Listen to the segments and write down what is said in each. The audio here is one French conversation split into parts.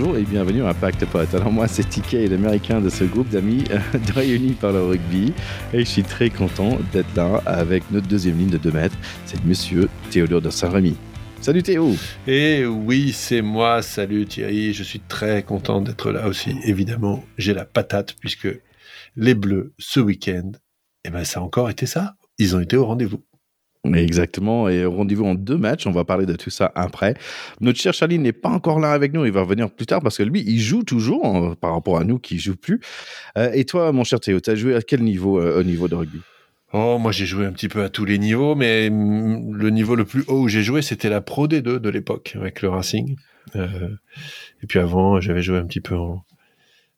bonjour et bienvenue à Pacte Pot. Alors moi c'est Ticket, l'américain de ce groupe d'amis euh, réunis par le rugby et je suis très content d'être là avec notre deuxième ligne de 2 mètres, c'est monsieur Théodore de Saint-Rémy. Salut Théo Et oui, c'est moi, salut Thierry, je suis très content d'être là aussi. Évidemment, j'ai la patate puisque les Bleus, ce week-end, eh ben, ça a encore été ça. Ils ont été au rendez-vous. Exactement, et rendez-vous en deux matchs, on va parler de tout ça après. Notre cher Charlie n'est pas encore là avec nous, il va revenir plus tard parce que lui, il joue toujours hein, par rapport à nous qui ne jouent plus. Euh, et toi, mon cher Théo, tu as joué à quel niveau euh, au niveau de rugby? Oh, moi j'ai joué un petit peu à tous les niveaux, mais mm, le niveau le plus haut où j'ai joué, c'était la Pro D2 de l'époque avec le Racing. Euh, et puis avant, j'avais joué un petit peu en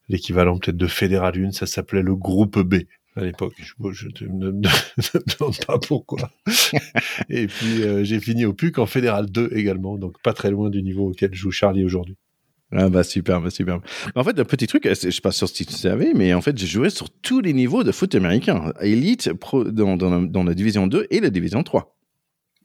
l'équivalent peut-être de Fédéral 1, ça s'appelait le groupe B à l'époque. Je, ne me demande pas pourquoi. et puis euh, j'ai fini au PUC en Fédéral 2 également, donc pas très loin du niveau auquel joue Charlie aujourd'hui. Ah bah super, bah super. En fait, un petit truc, je suis pas sûr si tu savais, mais en fait, j'ai joué sur tous les niveaux de foot américain. Élite dans, dans, dans, la division 2 et la division 3.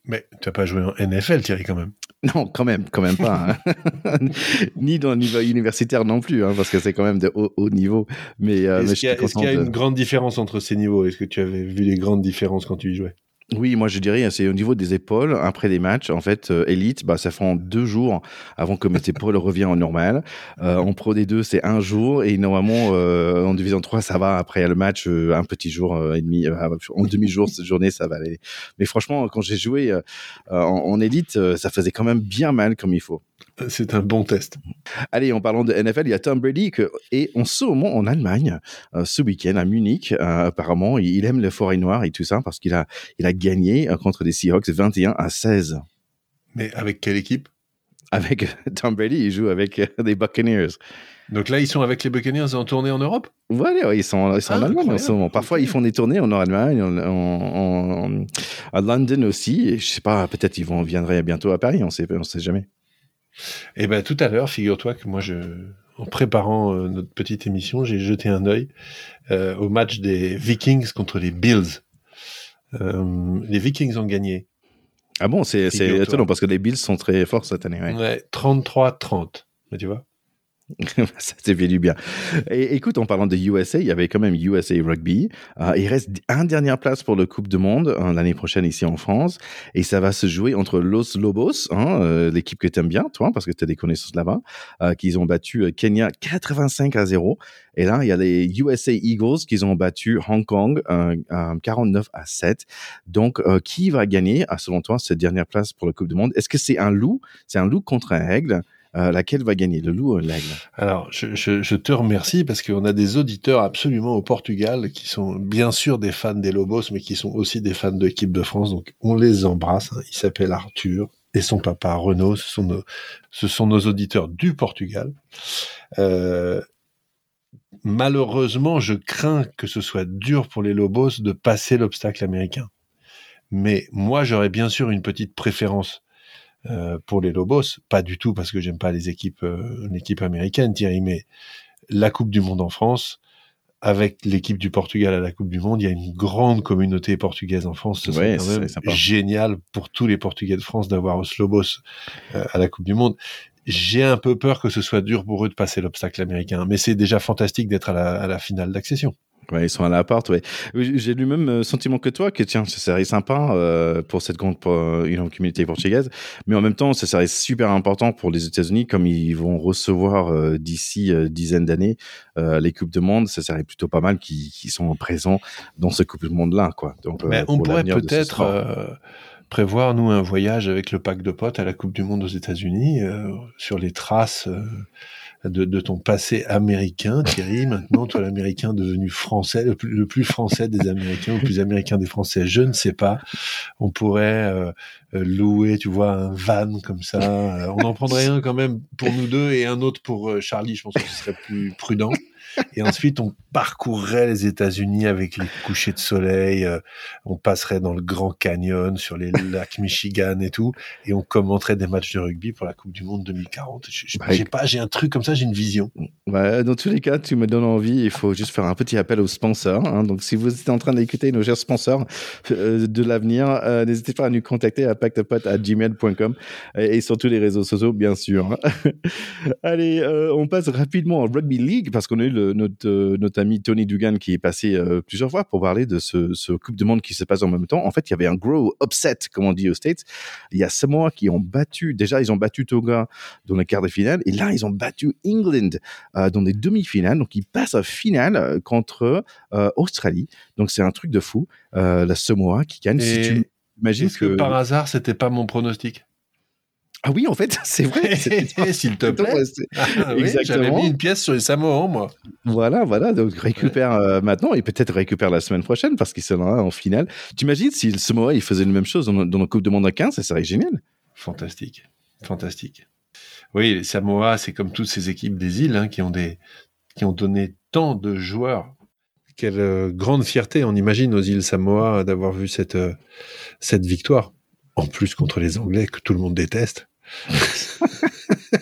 Mais tu n'as pas joué en NFL, Thierry, quand même Non, quand même, quand même pas. Hein. Ni dans le niveau universitaire non plus, hein, parce que c'est quand même de haut, haut niveau. Mais, euh, est-ce qu'il y a, une grande différence entre ces niveaux? Est-ce que tu avais vu les grandes différences quand tu y jouais? Oui, moi je dirais, c'est au niveau des épaules. Après des matchs, en fait, euh, élite, bah, ça fait deux jours avant que mes épaules reviennent en normal. Euh, en Pro des deux, c'est un jour. Et normalement, euh, en Division 3, ça va. Après le match, euh, un petit jour et demi. en demi-jour, cette journée, ça va aller. Mais franchement, quand j'ai joué en, en élite, ça faisait quand même bien mal comme il faut. C'est un bon test. Allez, en parlant de NFL, il y a Tom Brady que, et en ce moment en Allemagne, euh, ce week-end à Munich, euh, apparemment, il aime le forêt noir et tout ça parce qu'il a, il a gagné euh, contre les Seahawks 21 à 16. Mais avec quelle équipe? Avec Tom Brady, il joue avec les Buccaneers. Donc là, ils sont avec les Buccaneers en tournée en Europe? Voilà, ils sont, ils sont en ah, Allemagne en ce moment. Parfois, ils font des tournées en Allemagne, en, à London aussi. Et je sais pas, peut-être ils vont viendraient bientôt à Paris, on sait, on sait jamais. Eh ben tout à l'heure, figure-toi que moi, je, en préparant euh, notre petite émission, j'ai jeté un œil euh, au match des Vikings contre les Bills. Euh, les Vikings ont gagné. Ah bon, c'est étonnant parce que les Bills sont très forts cette année. Ouais, ouais 33-30. Mais tu vois ça te fait du bien. Et écoute, en parlant de USA, il y avait quand même USA Rugby. Euh, il reste un dernière place pour le Coupe du Monde euh, l'année prochaine ici en France. Et ça va se jouer entre Los Lobos, hein, euh, l'équipe que tu aimes bien, toi, parce que tu as des connaissances là-bas, qu'ils ont battu Kenya 85 à 0. Et là, il y a les USA Eagles qui ont battu Hong Kong 49 à 7. Donc, qui va gagner, selon toi, cette dernière place pour le Coupe du Monde? Est-ce que c'est un loup? C'est un loup contre un aigle? Euh, laquelle va gagner, le loup ou l'aigle? Alors, je, te remercie parce qu'on a des auditeurs absolument au Portugal qui sont bien sûr des fans des Lobos, mais qui sont aussi des fans de l'équipe de France. Donc, on les embrasse. Hein. Il s'appelle Arthur et son papa Renaud. Ce sont nos, ce sont nos auditeurs du Portugal. Euh, malheureusement, je crains que ce soit dur pour les Lobos de passer l'obstacle américain. Mais moi, j'aurais bien sûr une petite préférence euh, pour les Lobos. Pas du tout parce que j'aime pas les équipes, euh, l'équipe américaine, Thierry, mais la Coupe du Monde en France, avec l'équipe du Portugal à la Coupe du Monde, il y a une grande communauté portugaise en France. Ce serait quand même génial pour tous les Portugais de France d'avoir os Lobos euh, à la Coupe du Monde. J'ai un peu peur que ce soit dur pour eux de passer l'obstacle américain, mais c'est déjà fantastique d'être à la finale d'accession. Ouais, ils sont à l'appart, ouais. J'ai le même euh, sentiment que toi, que tiens, ça serait sympa euh, pour cette grande pour une communauté portugaise, mais en même temps, ça serait super important pour les États-Unis, comme ils vont recevoir euh, d'ici euh, dizaine d'années euh, les coupes de monde, ça serait plutôt pas mal qu'ils qu sont présents dans ce coupe de monde-là, quoi. Donc, mais on pourrait peut-être prévoir nous un voyage avec le pack de potes à la Coupe du Monde aux États-Unis sur les traces de, ton passé américain, Thierry. Maintenant, toi, l'américain devenu français, le plus, français des Américains, le plus américain des Français, je ne sais pas. On pourrait euh, euh, louer, tu vois, un van comme ça. Euh, on en prendrait un quand même pour nous deux et un autre pour Charlie. Je pense que ce serait plus prudent. Et ensuite on parcourrait les États-Unis avec les couchers de soleil, euh, on passerait dans le Grand Canyon, sur les lacs Michigan et tout, et on commenterait des matchs de rugby pour la Coupe du Monde 2040. J'ai pas, j'ai un truc comme ça, j'ai une vision. Dans tous les cas, tu me donnes envie. Il faut juste faire un petit appel aux sponsors. Hein. Donc, si vous êtes en train d'écouter nos chers sponsors euh, de l'avenir, euh, n'hésitez pas à nous contacter à pactepot@gmail.com et, et, sur tous les réseaux sociaux, bien sûr. Hein. Allez, on passe rapidement en rugby league parce qu'on a eu le, notre, notre ami Tony Dugan qui est passé euh, plusieurs fois pour parler de ce, ce, Coupe du Monde qui se passe en même temps. En fait, il y avait un gros upset, comme on dit aux States. Il y a Samoa qui ont battu, déjà, ils ont battu Toga dans les quarts de finale, et là, ils ont battu England euh, dans des demi-finales. Donc, ils passent à finale euh, contre euh, Australie. Donc, c'est un truc de fou. Euh, la Samoa qui gagne. Et si tu imagines que... que par hasard, c'était pas mon pronostic? Ah oui, en fait, c'est vrai. S'il te plaît. Ah, oui, J'avais mis une pièce sur les Samoans, moi. Voilà, voilà. Donc récupère euh, maintenant et peut-être récupère la semaine prochaine parce qu'il sera en finale. Tu imagines si le Samoa il faisait la même chose dans, dans la Coupe du Monde à 15, ça serait génial. Fantastique, fantastique. Oui, les Samoa, c'est comme toutes ces équipes des îles hein, qui ont des qui ont donné tant de joueurs. Quelle euh, grande fierté, on imagine aux îles Samoa d'avoir vu cette euh, cette victoire en plus contre les Anglais que tout le monde déteste.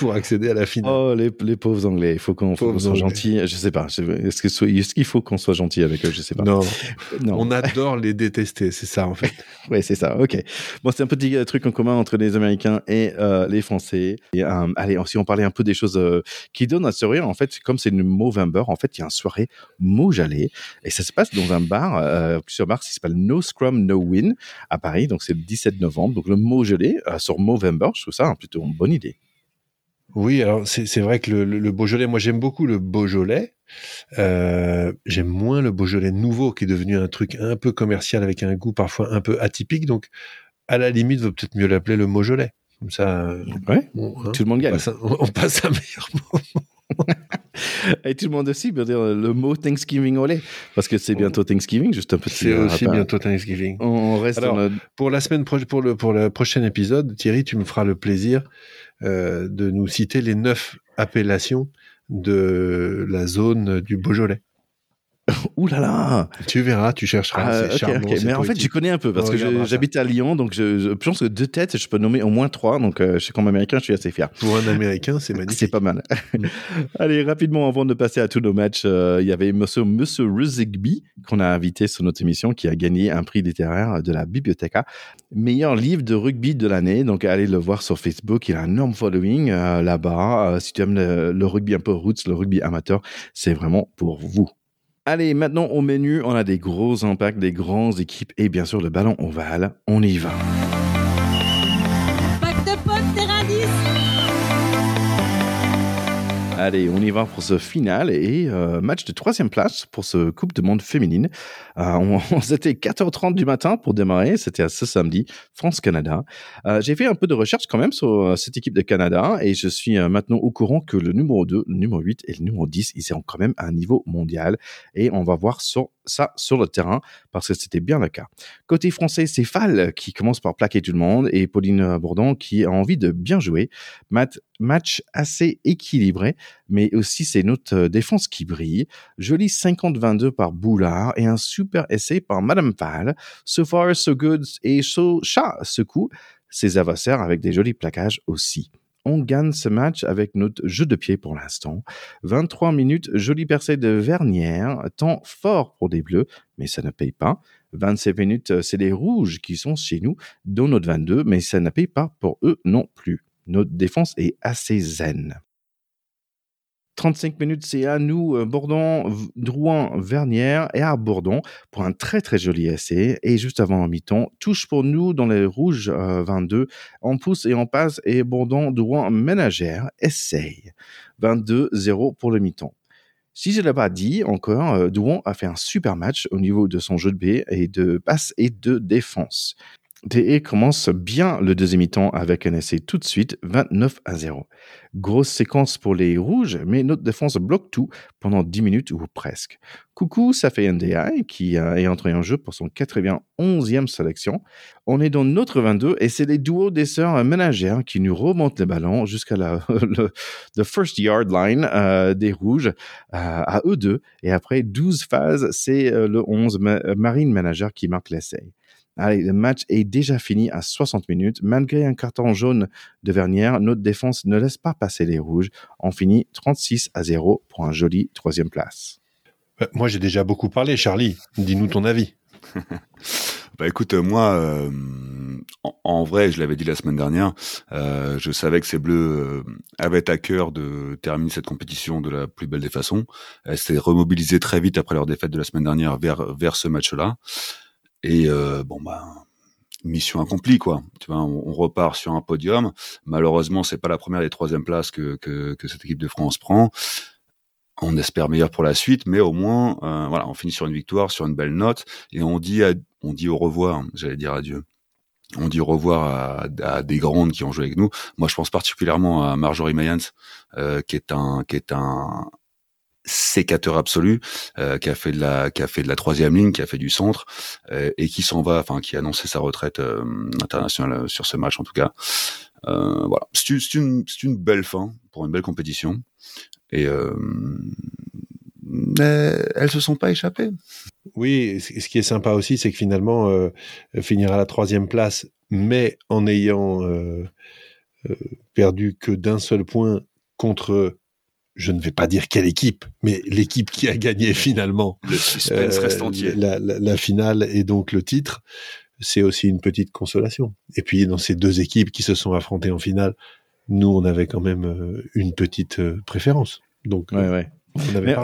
pour accéder à la finale. Oh, les, les pauvres Anglais. Il faut qu'on soit gentil. Je sais pas. Est-ce qu'il est faut qu'on soit gentil avec eux? Je sais pas. Non. non. On adore les détester. C'est ça, en fait. oui, c'est ça. OK. Bon, c'est un petit euh, truc en commun entre les Américains et euh, les Français. Et, euh, allez, si on parlait un peu des choses euh, qui donnent à sourire, en fait, comme c'est une Movember, en fait, il y a une soirée Mojalé. Et ça se passe dans un bar, plusieurs bars, qui s'appelle No Scrum, No Win à Paris. Donc, c'est le 17 novembre. Donc, le Mojalé sur Movember, je trouve ça hein, plutôt une bonne idée. Oui, alors c'est vrai que le, le, Beaujolais, moi j'aime beaucoup le Beaujolais. Euh, j'aime moins le Beaujolais nouveau qui est devenu un truc un peu commercial avec un goût parfois un peu atypique. Donc, à la limite, vaut peut-être mieux l'appeler le Beaujolais. Comme ça, ouais, bon, hein, tout le monde gagne. On passe un, on passe un meilleur moment. Et tout le monde aussi peut dire le mot Thanksgiving au lait, parce que c'est bientôt Thanksgiving, juste un petit. C'est aussi bientôt Thanksgiving. On reste Alors, pour la semaine prochaine, pour le pour le prochain épisode, Thierry, tu me feras le plaisir euh, de nous citer les neuf appellations de la zone du Beaujolais. Ouh là là Tu verras, tu chercheras. Ah, okay. Mais en fait, j'y connais un peu parce que j'habite à Lyon, donc je, je, pense que deux têtes, je peux nommer au moins trois. Donc, euh, je suis comme américain, je suis assez fier. Pour un américain, c'est magnifique. C'est pas mal. Mm. Allez, rapidement, avant de passer à tous nos matchs, euh, il y avait Monsieur, Monsieur Ruzigby qu'on a invité sur notre émission qui a gagné un prix littéraire de la Bibliotheca. Meilleur livre de rugby de l'année. Donc, allez le voir sur Facebook. Il a un énorme following euh, là-bas. si tu aimes le, le rugby un peu roots, le rugby amateur, c'est vraiment pour vous. Allez, maintenant au menu, on a des gros impacts, des grandes équipes et bien sûr le ballon ovale. On y va. Allez, on y va pour ce final et euh, match de troisième place pour ce Coupe de Monde féminine. Euh, on, c'était 4h30 du matin pour démarrer, c'était ce samedi, France-Canada. Euh, J'ai fait un peu de recherche quand même sur cette équipe de Canada et je suis maintenant au courant que le numéro 2, le numéro 8 et le numéro 10, ils sont quand même à un niveau mondial et on va voir sur, ça sur le terrain parce que c'était bien le cas. Côté français, c'est Fall qui commence par plaquer tout le monde et Pauline Bourdon qui a envie de bien jouer. Match assez équilibré, mais aussi c'est notre défense qui brille. Joli 50-22 par Boulard et un super essai par Madame Fall. So far, so good et so chat ce coup. Ses adversaires avec des jolis plaquages aussi. On gagne ce match avec notre jeu de pied pour l'instant. 23 minutes, joli percée de Vernière, temps fort pour des bleus, mais ça ne paye pas. 27 minutes, c'est les rouges qui sont chez nous, dans notre 22, mais ça ne paye pas pour eux non plus. Notre défense est assez zen. 35 minutes, c'est à nous, euh, Bourdon, Drouin, Vernière et à Bourdon pour un très très joli essai. Et juste avant un mi-temps, touche pour nous dans les rouges euh, 22. On pousse et on passe et Bourdon, Drouin, ménagère, essaye. 22-0 pour le mi-temps. Si je ne l'ai pas dit encore, euh, Douan a fait un super match au niveau de son jeu de B et de passe et de défense. DE commence bien le deuxième mi-temps avec un essai tout de suite, 29 à 0. Grosse séquence pour les rouges, mais notre défense bloque tout pendant 10 minutes ou presque. Coucou, ça fait NDI qui est entré en jeu pour son 91e sélection. On est dans notre 22 et c'est les duos des sœurs ménagères qui nous remontent les ballons jusqu'à la le, first yard line euh, des rouges euh, à eux deux. Et après 12 phases, c'est euh, le 11 Marine Manager qui marque l'essai. Allez, le match est déjà fini à 60 minutes. Malgré un carton jaune de Vernière, notre défense ne laisse pas passer les rouges. On finit 36 à 0 pour un joli troisième place. Euh, moi, j'ai déjà beaucoup parlé, Charlie. Dis-nous ton avis. bah écoute, euh, moi, euh, en, vrai, je l'avais dit la semaine dernière, je savais que ces Bleus avaient à cœur de terminer cette compétition de la plus belle des façons. Elles s'étaient remobilisées très vite après leur défaite de la semaine dernière vers, vers ce match-là. Et euh, bon bah mission accomplie quoi. Tu vois, on, repart sur un podium. Malheureusement, c'est pas la première et troisième place que, que, cette équipe de France prend. On espère meilleur pour la suite, mais au moins, euh, voilà, on finit sur une victoire, sur une belle note, et on dit, on dit au revoir. J'allais dire adieu. On dit au revoir à, à, des grandes qui ont joué avec nous. Moi, je pense particulièrement à Marjorie Mayans, euh, qui est un, qui est un, sécateur absolu, euh, qui a fait de la qui a fait de la troisième ligne, qui a fait du centre euh, et qui s'en va, enfin qui a annoncé sa retraite euh, internationale sur ce match en tout cas. voilà, c'est une c'est une belle fin pour une belle compétition et mais elles se sont pas échappées. Oui, ce qui est sympa aussi, c'est que finalement finir à la troisième place, mais en ayant perdu que d'un seul point contre je ne vais pas dire quelle équipe, mais l'équipe qui a gagné finalement le suspense euh, reste entier. La, finale et donc le titre, c'est aussi une petite consolation. Et puis dans ces deux équipes qui se sont affrontées en finale, nous on avait quand même euh, une petite euh, préférence. Donc ouais, ouais. on avait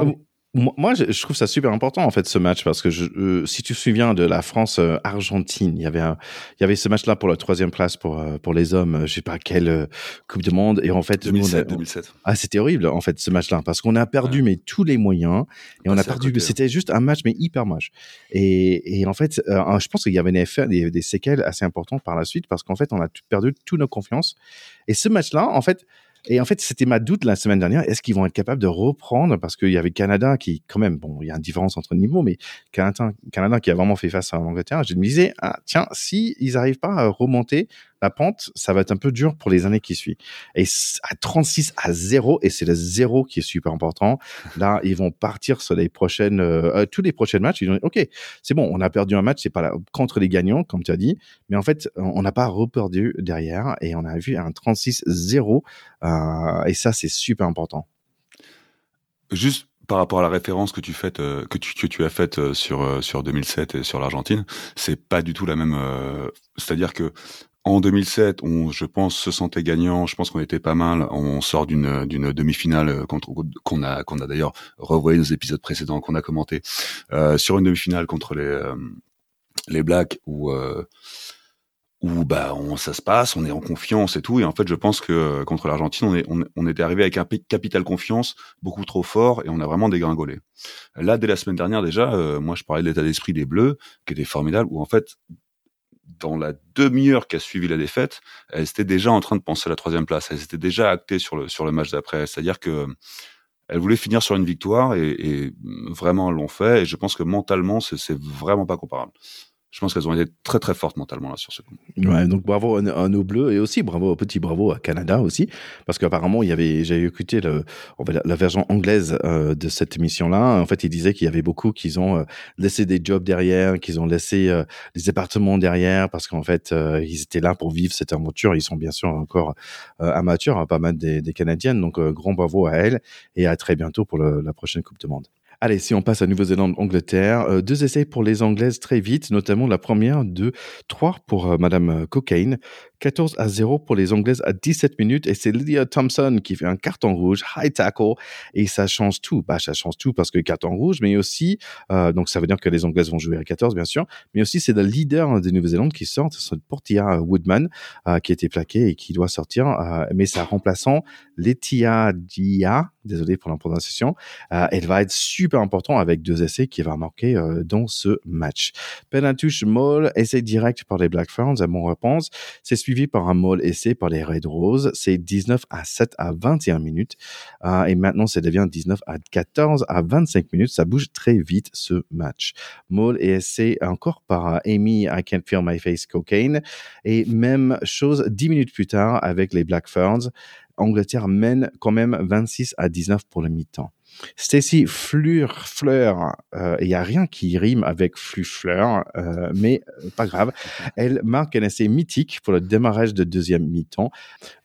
moi, je, trouve ça super important en fait ce match parce que je, euh, si tu te souviens de la France Argentine, il y avait un, il y avait ce match-là pour la troisième place pour euh, pour les hommes, je sais pas quelle euh, Coupe du Monde et en fait 2007, 2007. Ah, c'était horrible en fait ce match-là parce qu'on a perdu mais tous les moyens et on a perdu. C'était juste un match mais hyper match. Et, et en fait, je pense qu'il y avait des, des, séquelles assez importantes par la suite parce qu'en fait on a perdu toute nos confiance. Et ce match-là, en fait et en fait, c'était ma doute la semaine dernière. Est-ce qu'ils vont être capables de reprendre Parce qu'il y avait Canada qui, quand même, bon, il y a une différence entre niveaux, mais Canada, Canada qui a vraiment fait face à l'Angleterre. Je me disais, ah, tiens, si ils n'arrivent pas à remonter, la pente, ça va être un peu dur pour les années qui suivent. Et à 36 à 0, et c'est le 0 qui est super important, là, ils vont partir sur les prochaines, euh, euh, tous les prochains matchs. Ils vont dire, OK, c'est bon, on a perdu un match, c'est pas contre les gagnants, comme tu as dit, mais en fait, on n'a pas reperdu derrière et on a vu un 36-0, euh, et ça, c'est super important. Juste par rapport à la référence que tu fais, que tu que tu as faite sur sur 2007 et sur l'Argentine, c'est pas du tout la même. C'est-à-dire que en 2007, on, je pense, se sentait gagnant. Je pense qu'on était pas mal. On sort d'une d'une demi-finale euh, contre qu'on a qu'on a d'ailleurs revoyé nos épisodes précédents qu'on a commenté euh, sur une demi-finale contre les euh, les Blacks où euh, où bah on, ça se passe, on est en confiance et tout. Et en fait, je pense que contre l'Argentine, on est on, on, était arrivé avec un capital confiance beaucoup trop fort et on a vraiment dégringolé. Là, dès la semaine dernière déjà, moi je parlais de l'état d'esprit des Bleus qui était formidable. Où en fait, dans la demi-heure qui a suivi la défaite, elles étaient déjà en train de penser à la troisième place. Elles étaient déjà actées sur le, sur le match d'après. C'est-à-dire que elles voulaient finir sur une victoire et, et vraiment elles l'ont fait. Et je pense que mentalement, c'est vraiment pas comparable je pense qu'elles ont été très très fortes mentalement là sur ce coup. Ouais, donc bravo à, nos bleus et aussi bravo petit bravo à Canada aussi parce qu'apparemment il y avait j'avais écouté le, la, la version anglaise euh, de cette émission là. En fait, il disait qu'il y avait beaucoup qui ont euh, laissé des jobs derrière, qu'ils ont laissé euh, des appartements derrière parce qu'en fait ils étaient là pour vivre cette aventure. Ils sont bien sûr encore amateurs, hein, pas mal des, des Canadiennes. Donc grand bravo à elles et à très bientôt pour la prochaine Coupe du Monde. Allez, si on passe à Nouvelle-Zélande-Angleterre, euh, deux essais pour les Anglaises très vite, notamment la première de 3 pour euh, Madame euh, Cocaine, 14 à 0 pour les Anglaises à 17 minutes, et c'est Lydia Thompson qui fait un carton rouge, high tackle, et ça change tout. Bah, ça change tout parce que carton rouge, mais aussi, donc ça veut dire que les Anglaises vont jouer à 14, bien sûr, mais aussi c'est le leader de Nouvelle-Zélande qui sort, c'est Portia Woodman, qui a été plaqué et qui doit sortir, mais ça remplaçant Letia Dia, désolé pour la prononciation, elle va être super important avec deux essais qui va marquer dans ce match. Penalty Moll, essai direct par les Black Ferns à mon réponse. C'est suivi par un Moll essai par les Red Roses. C'est 19 à 7 à 21 minutes. et maintenant, ça devient 19 à 14 à 25 minutes. Ça bouge très vite ce match. Moll et essai encore par Amy I Can't Feel My Face Cocaine. Et même chose 10 minutes plus tard avec les Black Ferns. Angleterre mène quand même 26 à 19 pour le mi-temps. Stacy Fleur, Fleur, euh, il y a rien qui rime avec Fleur, euh, mais euh, pas grave. Elle marque un essai mythique pour le démarrage de deuxième mi-temps.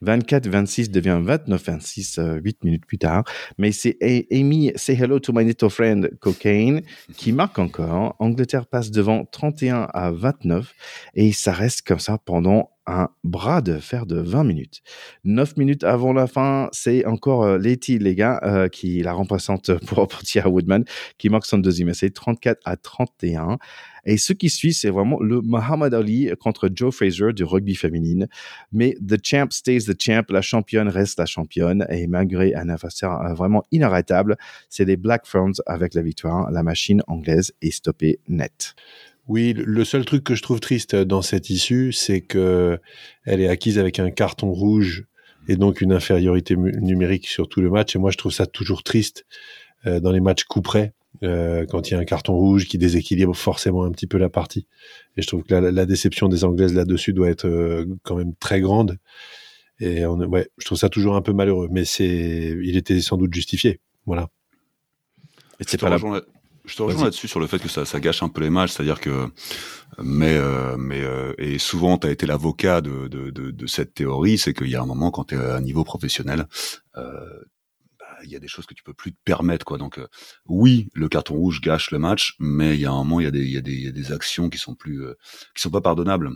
24-26 devient 29-26 8 minutes plus tard. Mais c'est Amy Say Hello to My Little Friend Cocaine qui marque encore. Angleterre passe devant 31 à 29 et ça reste comme ça pendant un bras de fer de 20 minutes. 9 minutes avant la fin, c'est encore euh, Letty, les gars, euh, qui la remplaçante pour à Woodman, qui marque son deuxième essai, 34 à 31. Et ce qui suit, c'est vraiment le Muhammad Ali contre Joe Fraser du rugby féminine. Mais the champ stays the champ, la championne reste la championne. Et malgré un adversaire euh, vraiment inarrêtable, c'est les Black Ferns avec la victoire. La machine anglaise est stoppée net. Oui, le seul truc que je trouve triste dans cette issue, c'est que elle est acquise avec un carton rouge et donc une infériorité numérique sur tout le match. Et moi, je trouve ça toujours triste euh, dans les matchs coup près, euh, quand il y a un carton rouge qui déséquilibre forcément un petit peu la partie. Et je trouve que la, déception des Anglaises là-dessus doit être euh, quand même très grande. Et on, ouais, je trouve ça toujours un peu malheureux, mais c'est, il était sans doute justifié. Voilà. Et c'est pas la... Je te rejoins là-dessus sur le fait que ça, ça gâche un peu les matchs, c'est-à-dire que mais euh, mais euh, et souvent tu as été l'avocat de, de, de, de, cette théorie, c'est qu'il y a un moment quand tu es à un niveau professionnel, euh, bah, il y a des choses que tu peux plus te permettre quoi. Donc euh, oui, le carton rouge gâche le match, mais il y a un moment il y a des il y a des, il y a des actions qui sont plus euh, qui sont pas pardonnables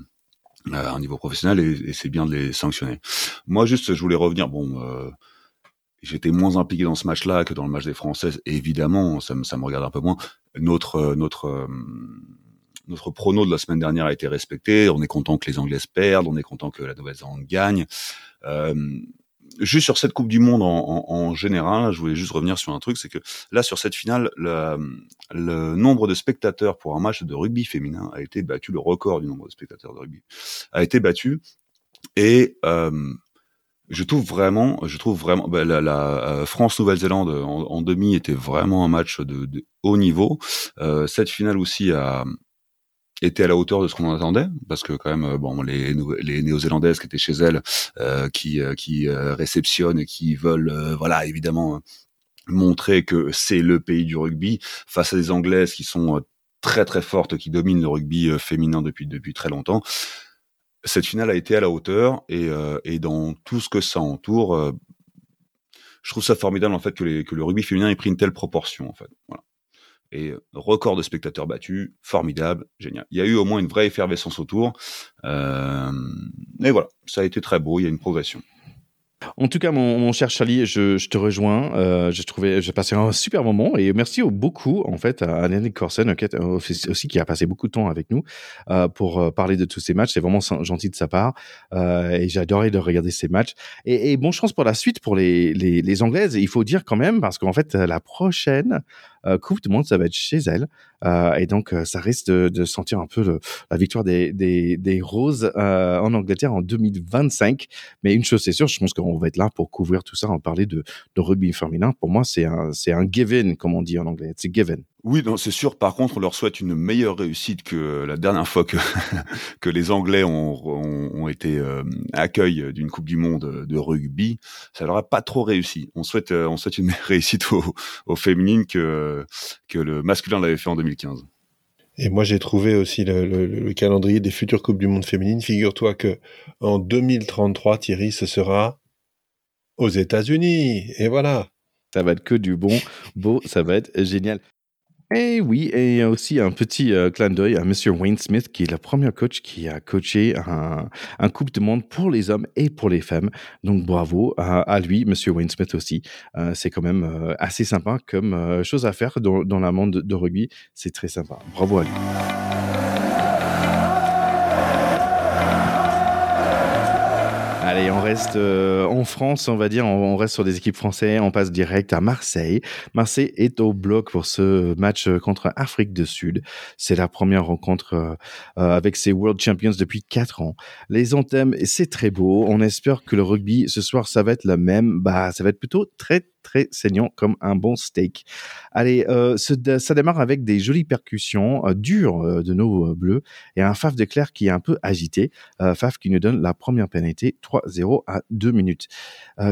à un niveau professionnel et, et c'est bien de les sanctionner. Moi juste je voulais revenir bon J'étais moins impliqué dans ce match-là que dans le match des Françaises. évidemment, ça me, regarde un peu moins. Notre, euh, notre, euh, notre prono de la semaine dernière a été respecté. On est content que les Anglaises perdent. On est content que la Nouvelle-Zélande gagne. Euh, juste sur cette Coupe du Monde en, général, je voulais juste revenir sur un truc, c'est que là, sur cette finale, le, nombre de spectateurs pour un match de rugby féminin a été battu, le record du nombre de spectateurs de rugby a été battu. Et je trouve vraiment, je trouve vraiment, bah, la, la euh, France-Nouvelle-Zélande en, en, demi était vraiment un match de, de haut niveau. Euh, cette finale aussi a été à la hauteur de ce qu'on attendait, parce que quand même, euh, bon, les, les néo-zélandaises qui étaient chez elles, euh, qui, euh, qui réceptionnent et qui veulent, voilà, évidemment montrer que c'est le pays du rugby face à des anglaises qui sont très très fortes, qui dominent le rugby féminin depuis depuis très longtemps cette finale a été à la hauteur et, euh, dans tout ce que ça entoure, euh, je trouve ça formidable en fait que le rugby féminin ait pris une telle proportion en fait. Voilà. Et euh, record de spectateurs battus, formidable, génial. Il y a eu au moins une vraie effervescence autour. Euh, et voilà, ça a été très beau, il y a une progression. En tout cas, mon, cher Charlie, je, te rejoins. Euh, j'ai trouvé, j'ai passé un super moment et merci beaucoup en fait à Yannick Corsen aussi qui a passé beaucoup de temps avec nous euh, pour euh, parler de tous ces matchs. C'est vraiment gentil de sa part et j'ai adoré de regarder ces matchs. Et, bon chance pour la suite pour les, les, les Anglaises. Il faut dire quand même parce qu'en fait la prochaine euh, Coupe du Monde, ça va être chez elle. Euh, et donc, euh, ça risque de, de sentir un peu le, la victoire des, des, des Roses en Angleterre en 2025. Mais une chose, c'est sûr, je pense qu'on va être là pour couvrir tout ça, en parler de, de rugby féminin. Pour moi, c'est un, un given, comme on dit en anglais. C'est given. Oui, non, c'est sûr. Par contre, on leur souhaite une meilleure réussite que la dernière fois que que les Anglais ont, ont, été euh, accueil d'une Coupe du Monde de rugby. Ça leur a pas trop réussi. On souhaite euh, on souhaite une meilleure réussite aux, aux féminines que que le masculin l'avait fait en 2015. Et moi, j'ai trouvé aussi le, le, le, calendrier des futures Coupes du Monde féminines. Figure-toi que en 2033, Thierry, ce sera aux États-Unis. Et voilà. Ça va être que du bon, beau, ça va être génial. Et oui, et aussi un petit euh, clin d'œil à Monsieur Wayne Smith, qui est le premier coach qui a coaché un, un Coupe de Monde pour les hommes et pour les femmes. Donc bravo à, lui, Monsieur Wayne Smith aussi. Euh, c'est quand même euh, assez sympa comme chose à faire dans, dans la monde de, de rugby. C'est très sympa. Bravo à lui. Allez, on reste euh, en France, on va dire, on, reste sur des équipes françaises, on passe direct à Marseille. Marseille est au bloc pour ce match contre Afrique du Sud. C'est la première rencontre euh, euh, avec ces World Champions depuis quatre ans. Les anthèmes, c'est très beau. On espère que le rugby ce soir, ça va être le même. Bah, ça va être plutôt très très saignant comme un bon steak. Allez, euh, ça démarre avec des jolies percussions euh, dures euh, de nos bleus et un Faf de Claire qui est un peu agité. Faf qui nous donne la première pénalité 3-0 à 2 minutes.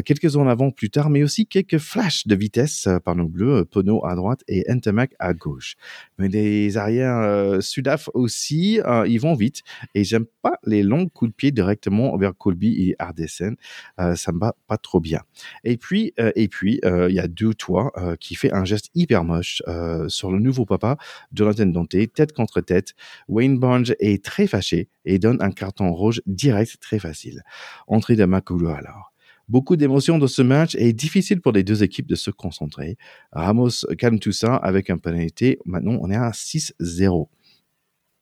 quelques en avant plus tard, mais aussi quelques flashs de vitesse par nos bleus, Pono à droite et Entamac à gauche. Mais les arrières Sudaf aussi, ils vont vite et j'aime pas les longs coups de pied directement vers Colby et Ardesen. ça me va pas trop bien. Et puis, et puis, euh, il y a deux toits euh, qui fait un geste hyper moche euh, sur le nouveau papa, Jonathan Dante, tête contre tête. Wayne Barnes est très fâché et donne un carton rouge direct très facile. Entrée de Makulu alors. Beaucoup d'émotions dans ce match et difficile pour les deux équipes de se concentrer. Ramos calme tout ça avec un pénalité. Maintenant, on est à 6-0.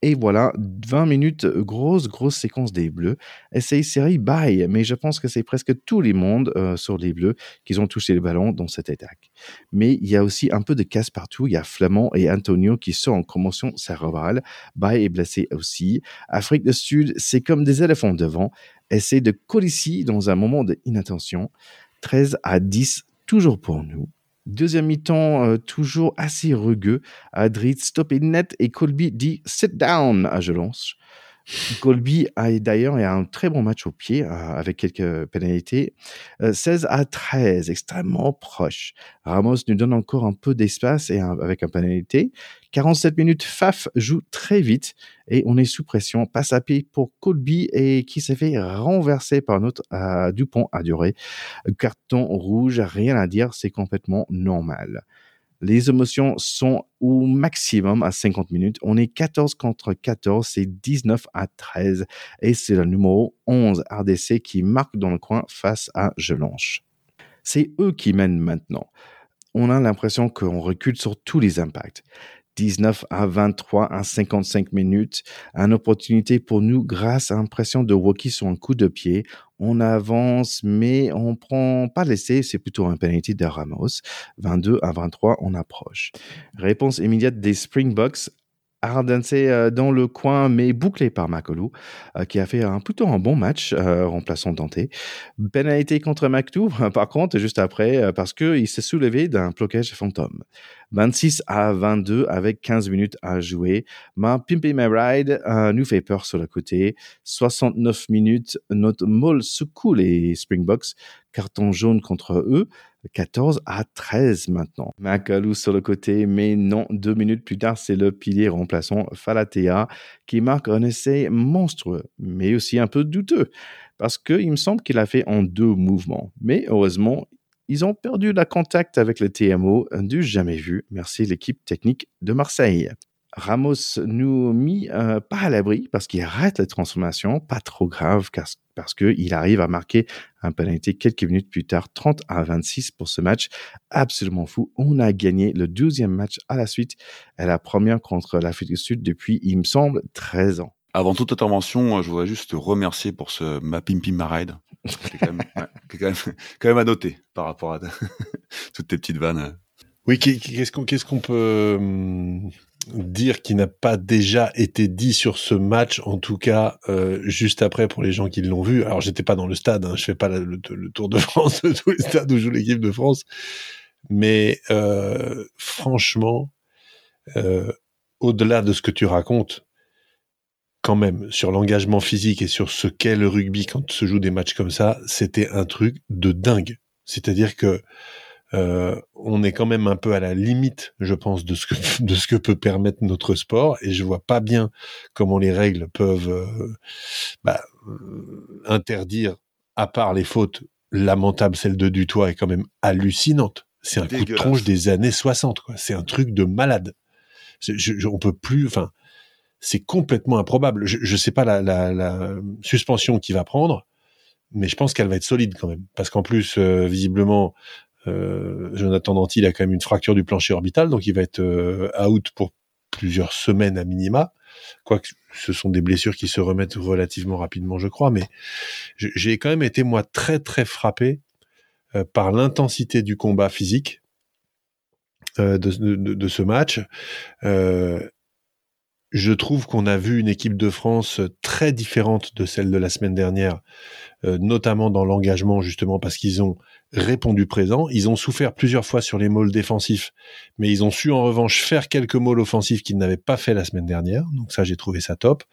Et voilà, 20 minutes, grosse, grosse séquence des Bleus. Essay série bye, mais je pense que c'est presque tout les mondes euh, sur les Bleus qui ont touché le ballon dans cette attaque. Mais il y a aussi un peu de casse partout. Il y a Flamand et Antonio qui sont en commotion cérébrale. Bye est blessé aussi. Afrique du Sud, c'est comme des éléphants devant. Essaye de coller dans un moment d'inattention. 13 à 10, toujours pour nous. Deuxième mi-temps, euh, toujours assez rugueux. Adrit stoppé net et Colby dit sit down à Jelonche. Colby a d'ailleurs un très bon match au pied euh, avec quelques pénalités. 16 euh, à 13, extrêmement proche. Ramos nous donne encore un peu d'espace et avec un pénalité. 47 minutes, Faf joue très vite et on est sous pression. Passe à pied pour Colby et qui s'est fait renverser par notre euh, Dupont à durée. Carton rouge, rien à dire, c'est complètement normal. Les émotions sont au maximum à 50 minutes. On est 14 contre 14, c'est 19 à 13. Et c'est le numéro 11 RDC qui marque dans le coin face à Gelanche. C'est eux qui mènent maintenant. On a l'impression qu'on recule sur tous les impacts. 19 à 23 à 55 minutes. Une opportunité pour nous grâce à l'impression de Woki sur un coup de pied. On avance, mais on prend pas l'essai. C'est plutôt un penalty de Ramos. 22 à 23, on approche. Réponse immédiate des Springboks Ardense euh, dans le coin, mais bouclé par Makolou, euh, qui a fait un, plutôt un bon match, euh, remplaçant Dante. Pénalité contre Mactou, par contre, juste après, parce qu'il s'est soulevé d'un blocage fantôme. 26 à 22 avec 15 minutes à jouer. Ma Pimpy My Ride nous fait peur sur le côté. 69 minutes, notre molle secoue les Springboks. Carton jaune contre eux. 14 à 13 maintenant. Makalou sur le côté, mais non, deux minutes plus tard, c'est le pilier remplaçant Falatea qui marque un essai monstrueux, mais aussi un peu douteux, parce qu'il me semble qu'il a fait en deux mouvements. Mais heureusement, ils ont perdu la contact avec le TMO du jamais vu. Merci l'équipe technique de Marseille. Ramos nous mit euh, pas à l'abri parce qu'il rate la transformation, pas trop grave parce qu'il arrive à marquer un penalty quelques minutes plus tard, 30 à 26 pour ce match absolument fou. On a gagné le 12e match à la suite et la première contre l'Afrique du Sud depuis, il me semble, 13 ans. Avant toute intervention, je voudrais juste te remercier pour ce ma pimpi ma ride. C'est quand, quand, même à noter par rapport à toutes tes petites vannes. Oui, qu'est-ce qu'on qu'est-ce qu'on peut hum, dire qui n'a pas déjà été dit sur ce match, en tout cas euh, juste après pour les gens qui l'ont vu. Alors j'étais pas dans le stade, hein, je fais pas le, Tour de France de tous les stades où joue l'équipe de France, mais euh, franchement, euh, au-delà de ce que tu racontes, quand même sur l'engagement physique et sur ce qu'est le rugby quand se joue des matchs comme ça, c'était un truc de dingue. C'est-à-dire que euh, on est quand même un peu à la limite, je pense, de ce que de ce que peut permettre notre sport, et je vois pas bien comment les règles peuvent euh, bah, euh, interdire, à part les fautes lamentables, celle de Dutoit est quand même hallucinante. C'est un coup de tronche des années 60, quoi. C'est un truc de malade. Je, on peut plus, enfin, c'est complètement improbable. Je, je sais pas la, la, la suspension qu'il va prendre, mais je pense qu'elle va être solide quand même, parce qu'en plus, visiblement, Jonathan Danty, il a quand même une fracture du plancher orbital, donc il va être euh, out pour plusieurs semaines à minima. Quoique ce sont des blessures qui se remettent relativement rapidement, je crois, mais j'ai quand même été moi très très frappé euh, par l'intensité du combat physique euh, de, de, ce match. Euh, je trouve qu'on a vu une équipe de France très différente de celle de la semaine dernière, euh, notamment dans l'engagement justement parce qu'ils ont répondu présent. Ils ont souffert plusieurs fois sur les mauls défensifs, mais ils ont su en revanche faire quelques mauls offensifs qu'ils n'avaient pas fait la semaine dernière. Donc ça, j'ai trouvé ça top.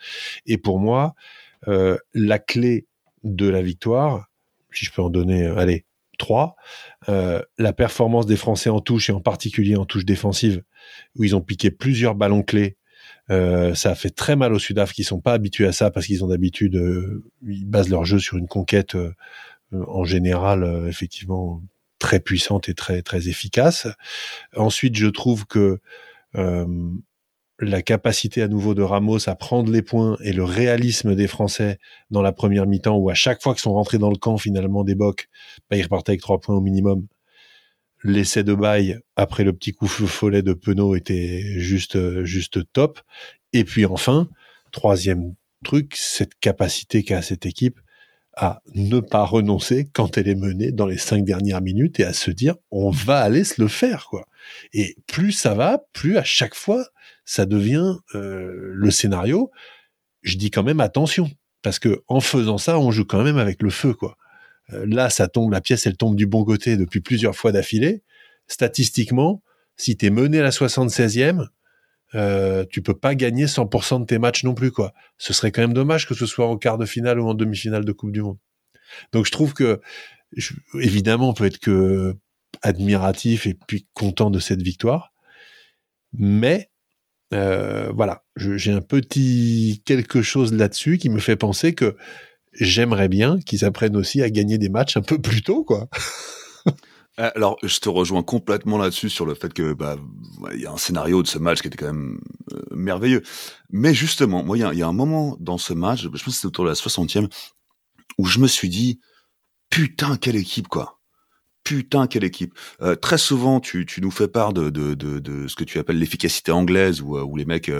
Et pour moi, euh, la clé de la victoire, si je peux en donner, euh, allez, trois, la performance des Français en touche et en particulier en touche défensive, où ils ont piqué plusieurs ballons clés euh, ça fait très mal aux Sudaf qui sont pas habitués à ça parce qu'ils ont d'habitude, euh, ils basent leur jeu sur une conquête euh, en général effectivement très puissante et très très efficace. Ensuite, je trouve que la capacité à nouveau de Ramos à prendre les points et le réalisme des Français dans la première mi-temps où à chaque fois qu'ils sont rentrés dans le camp finalement des Bocs, bah, ils repartaient avec trois points au minimum l'essai de bail après le petit coup follet de Penaud était juste juste top. Et puis enfin, troisième truc, cette capacité qu'a cette équipe à ne pas renoncer quand elle est menée dans les cinq dernières minutes et à se dire on va aller se le faire quoi. Et plus ça va, plus à chaque fois ça devient euh, le scénario. Je dis quand même attention parce que en faisant ça, on joue quand même avec le feu quoi. Euh, là, ça tombe, la pièce, elle tombe du bon côté depuis plusieurs fois d'affilée. Statistiquement, si tu es mené à la 76e, euh, tu peux pas gagner 100% de tes matchs non plus, quoi. Ce serait quand même dommage que ce soit en quart de finale ou en demi-finale de Coupe du Monde. Donc je trouve que, évidemment, on peut être que admiratif et puis content de cette victoire, mais euh, voilà, j'ai un petit quelque chose là-dessus qui me fait penser que j'aimerais bien qu'ils apprennent aussi à gagner des matchs un peu plus tôt, quoi. Euh, alors, je te rejoins complètement là-dessus sur le fait que bah il y a un scénario de ce match qui était quand même euh, merveilleux. Mais justement, moi, il y, a un moment dans ce match, je pense que c'était autour de la 60e, où je me suis dit putain quelle équipe quoi. Putain quelle équipe. Euh, très souvent, tu, nous fais part de, ce que tu appelles l'efficacité anglaise, où, les mecs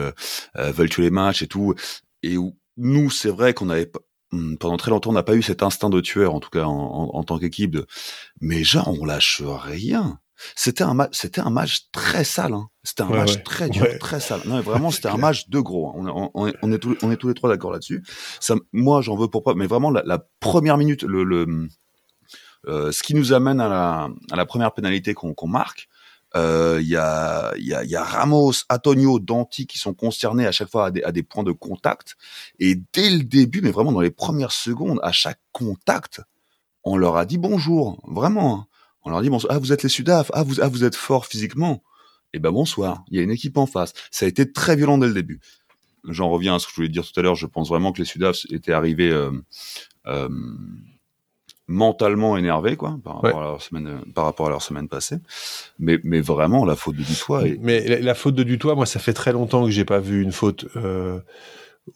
veulent tuer les matchs et tout, et où nous, c'est vrai qu'on avait Mmh, pendant très longtemps, on n'a pas eu cet instinct de tueur, en tout cas en, tant qu'équipe. De... Mais genre, on lâche rien. C'était un match, c'était un match très sale. Hein. C'était un match très dur, très sale. Non, vraiment, c'était un match de gros. Hein. On, on, on, est tous, on est tous les trois d'accord là-dessus. Ça, moi, j'en veux pour pas. Mais vraiment, la, la première minute, le, le euh, ce qui nous amène à la, à la première pénalité qu'on marque, euh, il y, a, y, a, y, a, Ramos, Antonio, Danti qui sont concernés à chaque fois à des, à des, points de contact. Et dès le début, mais vraiment dans les premières secondes, à chaque contact, on leur a dit bonjour, vraiment. Hein. On leur a dit bonsoir. Ah, vous êtes les Sudaf. Ah, vous, ah, vous êtes fort physiquement. Eh ben bonsoir. Il y a une équipe en face. Ça a été très violent dès le début. J'en reviens à ce que je voulais dire tout à l'heure. Je pense vraiment que les Sudaf étaient arrivés euh, euh, mentalement énervés quoi par rapport à leur semaine par rapport à leur semaine passée. Mais mais vraiment la faute de Dutoit mais la, faute de Dutoit moi ça fait très longtemps que j'ai pas vu une faute euh,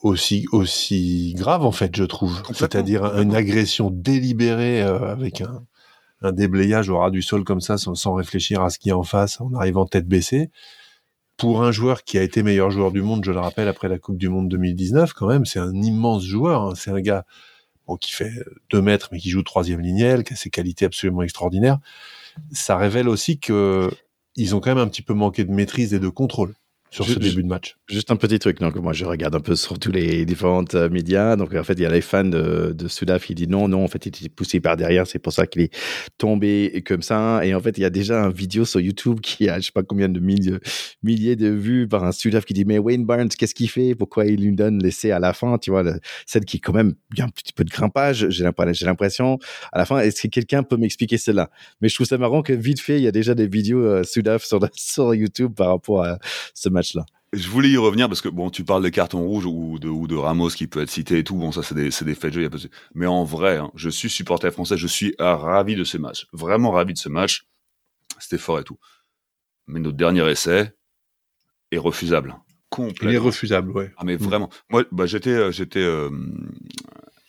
aussi aussi grave en fait je trouve. C'est-à-dire une agression délibérée euh, avec un un déblayage au ras du sol comme ça sans, sans réfléchir à ce qui est en face en arrivant tête baissée. Pour un joueur qui a été meilleur joueur du monde je le rappelle après la Coupe du Monde 2019 quand même c'est un immense joueur hein. c'est un gars qui fait deux mètres mais qui joue troisième lignel, qui a ses qualités absolument extraordinaires, ça révèle aussi que ils ont quand même un petit peu manqué de maîtrise et de contrôle sur ce début de match. Juste un petit truc. Donc, moi, je regarde un peu sur tous les différents euh, médias. Donc, en fait, il y a les fans de, de Sudaf qui disent non, non, en fait, il était poussé par derrière. C'est pour ça qu'il est tombé comme ça. Et en fait, il y a déjà un vidéo sur YouTube qui a, je sais pas combien de milliers, milliers de vues par un Sudaf qui dit mais Wayne Barnes, qu'est-ce qu'il fait? Pourquoi il lui donne l'essai à la fin? Tu vois, celle qui, quand même, a un petit peu de grimpage. J'ai l'impression. À la fin, est-ce que quelqu'un peut m'expliquer cela? Mais je trouve ça marrant que vite fait, il y a déjà des vidéos euh, Sudaf sur, sur YouTube par rapport à ce match Je voulais y revenir parce que bon, tu parles de carton rouge ou de, ou de Ramos qui peut être cité et tout. Bon, ça c'est des, des faits de jeu. Y a pas... Mais en vrai, hein, je suis supporter français, je suis ravi de ce match, vraiment ravi de ce match. C'était fort et tout. Mais notre dernier essai est refusable. Complètement. Il est refusable, ouais. Ah mais mm. vraiment. Moi, bah, j'étais, euh, j'étais. Euh...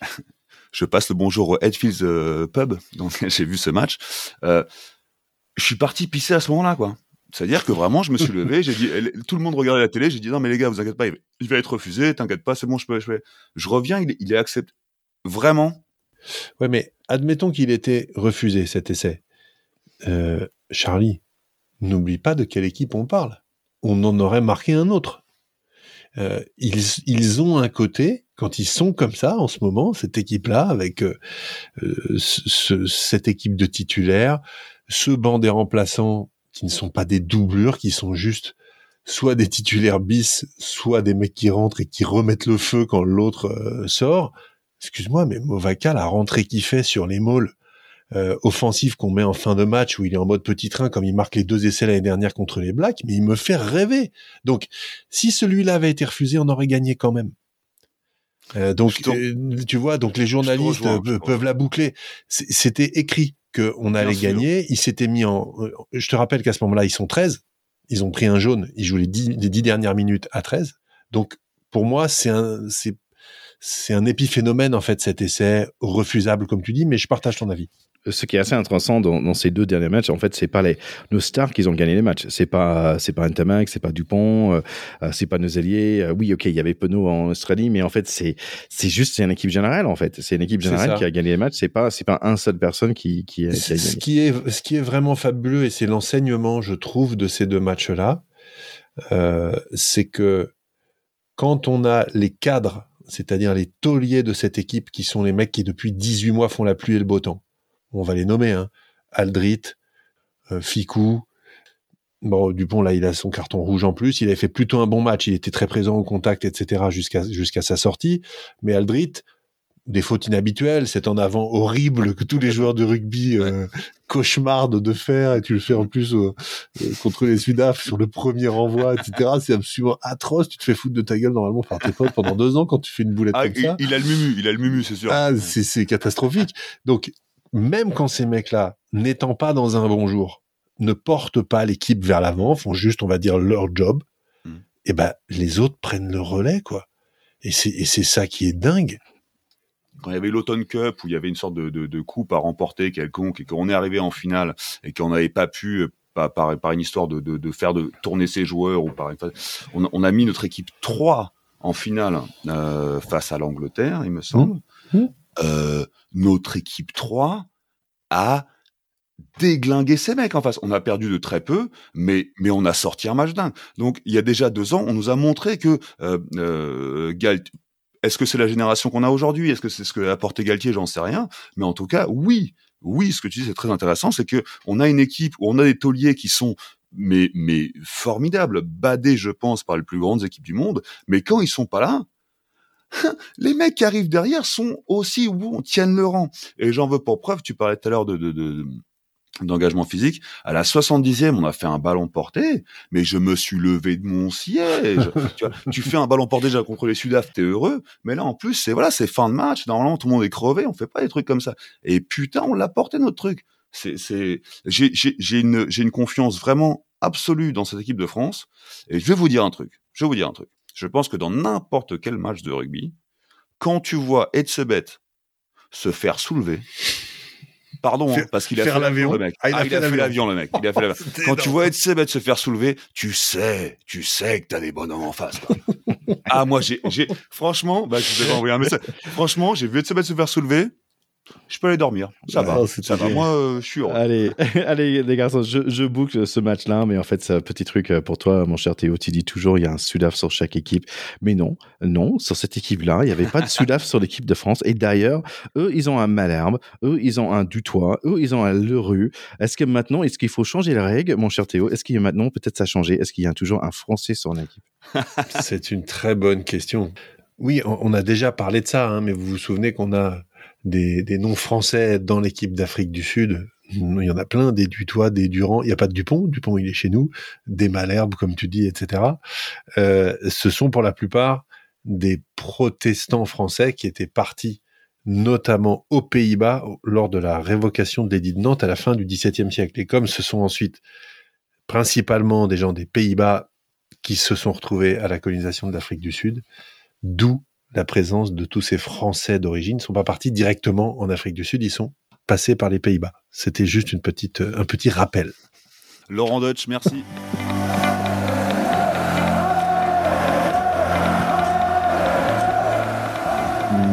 je passe le bonjour au Edfields euh, Pub, donc j'ai vu ce match. Euh, je suis parti pisser à ce moment-là, quoi C'est-à-dire que vraiment, je me suis levé, j'ai dit, tout le monde regardait la télé, j'ai dit non mais les gars, vous inquiétez pas, il va être refusé, t'inquiète pas, c'est bon, je peux, je peux. Je reviens, il, il est accepté. Vraiment. Ouais, mais admettons qu'il était refusé cet essai. Euh, Charlie, n'oublie pas de quelle équipe on parle. On en aurait marqué un autre. Euh, ils, ils ont un côté, quand ils sont comme ça en ce moment, cette équipe-là, avec euh, ce, cette équipe de titulaires, ce banc des remplaçants qui ne sont pas des doublures, qui sont juste soit des titulaires bis, soit des mecs qui rentrent et qui remettent le feu quand l'autre euh, sort. Excuse-moi, mais Movaka, la rentrée qu'il fait sur les mauls euh, offensifs qu'on met en fin de match, où il est en mode petit train, comme il marque les deux essais l'année dernière contre les Blacks, mais il me fait rêver. Donc, si celui-là avait été refusé, on aurait gagné quand même. Euh, donc, tu vois, donc les journalistes peuvent la boucler. C'était écrit qu'on allait gagner. Il s'était mis en. Euh, je te rappelle qu'à ce moment-là, ils sont 13. Ils ont pris un jaune. Ils jouent les 10, les 10 dernières minutes à 13. Donc, pour moi, c'est un, c'est un épiphénomène, en fait, cet essai refusable, comme tu dis, mais je partage ton avis ce qui est assez intéressant dans, ces deux derniers matchs, en fait, c'est pas les nos stars qui ont gagné les matchs. C'est pas c'est pas Ntamak, c'est pas Dupont, euh, euh, c'est pas nos Euh, oui, ok, il y avait Penaud en Australie, mais en fait, c'est c'est juste c'est une équipe générale en fait. C'est une équipe générale qui a gagné les matchs. C'est pas c'est pas un seul personne qui qui, a, gagné. Ce qui est ce qui est vraiment fabuleux et c'est l'enseignement, je trouve, de ces deux matchs-là, euh, c'est que quand on a les cadres c'est-à-dire les tauliers de cette équipe qui sont les mecs qui depuis 18 mois font la pluie et le beau temps on va les nommer, hein. Aldrit, euh, Ficou. Bon, Dupont, là, il a son carton rouge en plus. Il avait fait plutôt un bon match. Il était très présent au contact, etc., jusqu'à jusqu'à sa sortie. Mais Aldrit, des fautes inhabituelles, c'est en avant horrible que tous les joueurs de rugby euh, cauchemardent de faire, et tu le fais en plus euh, euh, contre les Sudaf sur le premier renvoi, etc. C'est absolument atroce. Tu te fais foutre de ta gueule normalement par tes potes pendant deux ans quand tu fais une boulette ah, comme ça. Il a le mumu, il a le mumu, c'est sûr. Ah, c'est catastrophique. Donc même quand ces mecs-là, n'étant pas dans un bon jour, ne portent pas l'équipe vers l'avant, font juste, on va dire, leur job, hmm. et eh ben les autres prennent le relais, quoi. Et c'est ça qui est dingue. Quand il y avait l'Automne Cup où il y avait une sorte de, coupe à remporter quelconque et qu'on est arrivé en finale et qu'on n'avait pas pu euh, par, par, une histoire de, faire de tourner ses joueurs ou par on, a mis notre équipe 3 en finale euh, face à l'Angleterre, il me semble. Mmh. Euh, notre équipe 3 a déglingué ces mecs en face. On a perdu de très peu, mais mais on a sorti un match dingue. Donc il y a déjà deux ans, on nous a montré que euh, euh, est-ce que c'est la génération qu'on a aujourd'hui? Est-ce que c'est ce que a apporté Galtier? J'en sais rien. Mais en tout cas, oui, oui, ce que tu dis c'est très intéressant, c'est que on a une équipe où on a des tauliers qui sont mais mais formidables, badés, je pense, par les plus grandes équipes du monde. Mais quand ils sont pas là, les mecs qui arrivent derrière sont aussi où on tienne le rang. Et j'en veux pour preuve, tu parlais tout à l'heure de, de, d'engagement physique. À la 70e, on a fait un ballon porté, mais je me suis levé de mon siège. tu, vois, tu fais un ballon porté déjà contre les Sudaf, t'es heureux. Mais là, en plus, c'est voilà, c'est fin de match. Normalement, tout le monde est crevé. On fait pas des trucs comme ça. Et putain, on l'a porté notre truc. C'est, c'est, j'ai, j'ai, j'ai une, j'ai une confiance vraiment absolue dans cette équipe de France. Et je vais vous dire un truc. Je vais vous dire un truc. Je pense que dans n'importe quel match de rugby, quand tu vois Edsebet se faire soulever, pardon, hein, parce qu'il a, fait l'avion, le mec. Il, a fait l'avion, le mec. Il a fait l'avion. Quand tu vois Edsebet se faire soulever, tu sais, tu sais que t'as des bonhommes en face. ah, moi, j'ai, j'ai, franchement, bah, je vais envoyer un message. Franchement, j'ai vu Edsebet se faire soulever je peux aller dormir. Ça va. Ça va. Moi, euh, je suis heureux. Allez, allez, les garçons, je, je boucle ce match-là, mais en fait, c'est un petit truc euh, pour toi, mon cher Théo. Tu dis toujours, il y a un Sudaf sur chaque équipe. Mais non, non, sur cette équipe-là, il n'y avait pas de Sudaf sur l'équipe de France. Et d'ailleurs, eux, ils ont un Malherbe, eux, ils ont un Dutoit, eux, ils ont un Lerue. Est-ce que maintenant, est-ce qu'il faut changer la règle, mon cher Théo? Est-ce qu'il y a maintenant, peut-être ça a changé? Est-ce qu'il y a toujours un Français sur l'équipe? C'est une très bonne question. Oui, on a déjà parlé de ça, hein, mais vous vous souvenez qu'on a des, des noms français dans l'équipe d'Afrique du Sud. Il y en a plein, des Dutois, des Durand. Il n'y a pas de Dupont, Dupont il est chez nous, des Malherbes comme tu dis, etc. Euh, ce sont pour la plupart des protestants français qui étaient partis notamment aux Pays-Bas lors de la révocation de l'édit de Nantes à la fin du XVIIe siècle. Et comme ce sont ensuite principalement des gens des Pays-Bas qui se sont retrouvés à la colonisation de l'Afrique du Sud, d'où la présence de tous ces Français d'origine. ne sont pas partis directement en Afrique du Sud, ils sont passés par les Pays-Bas. C'était juste euh, un petit rappel. Laurent Deutsch, merci.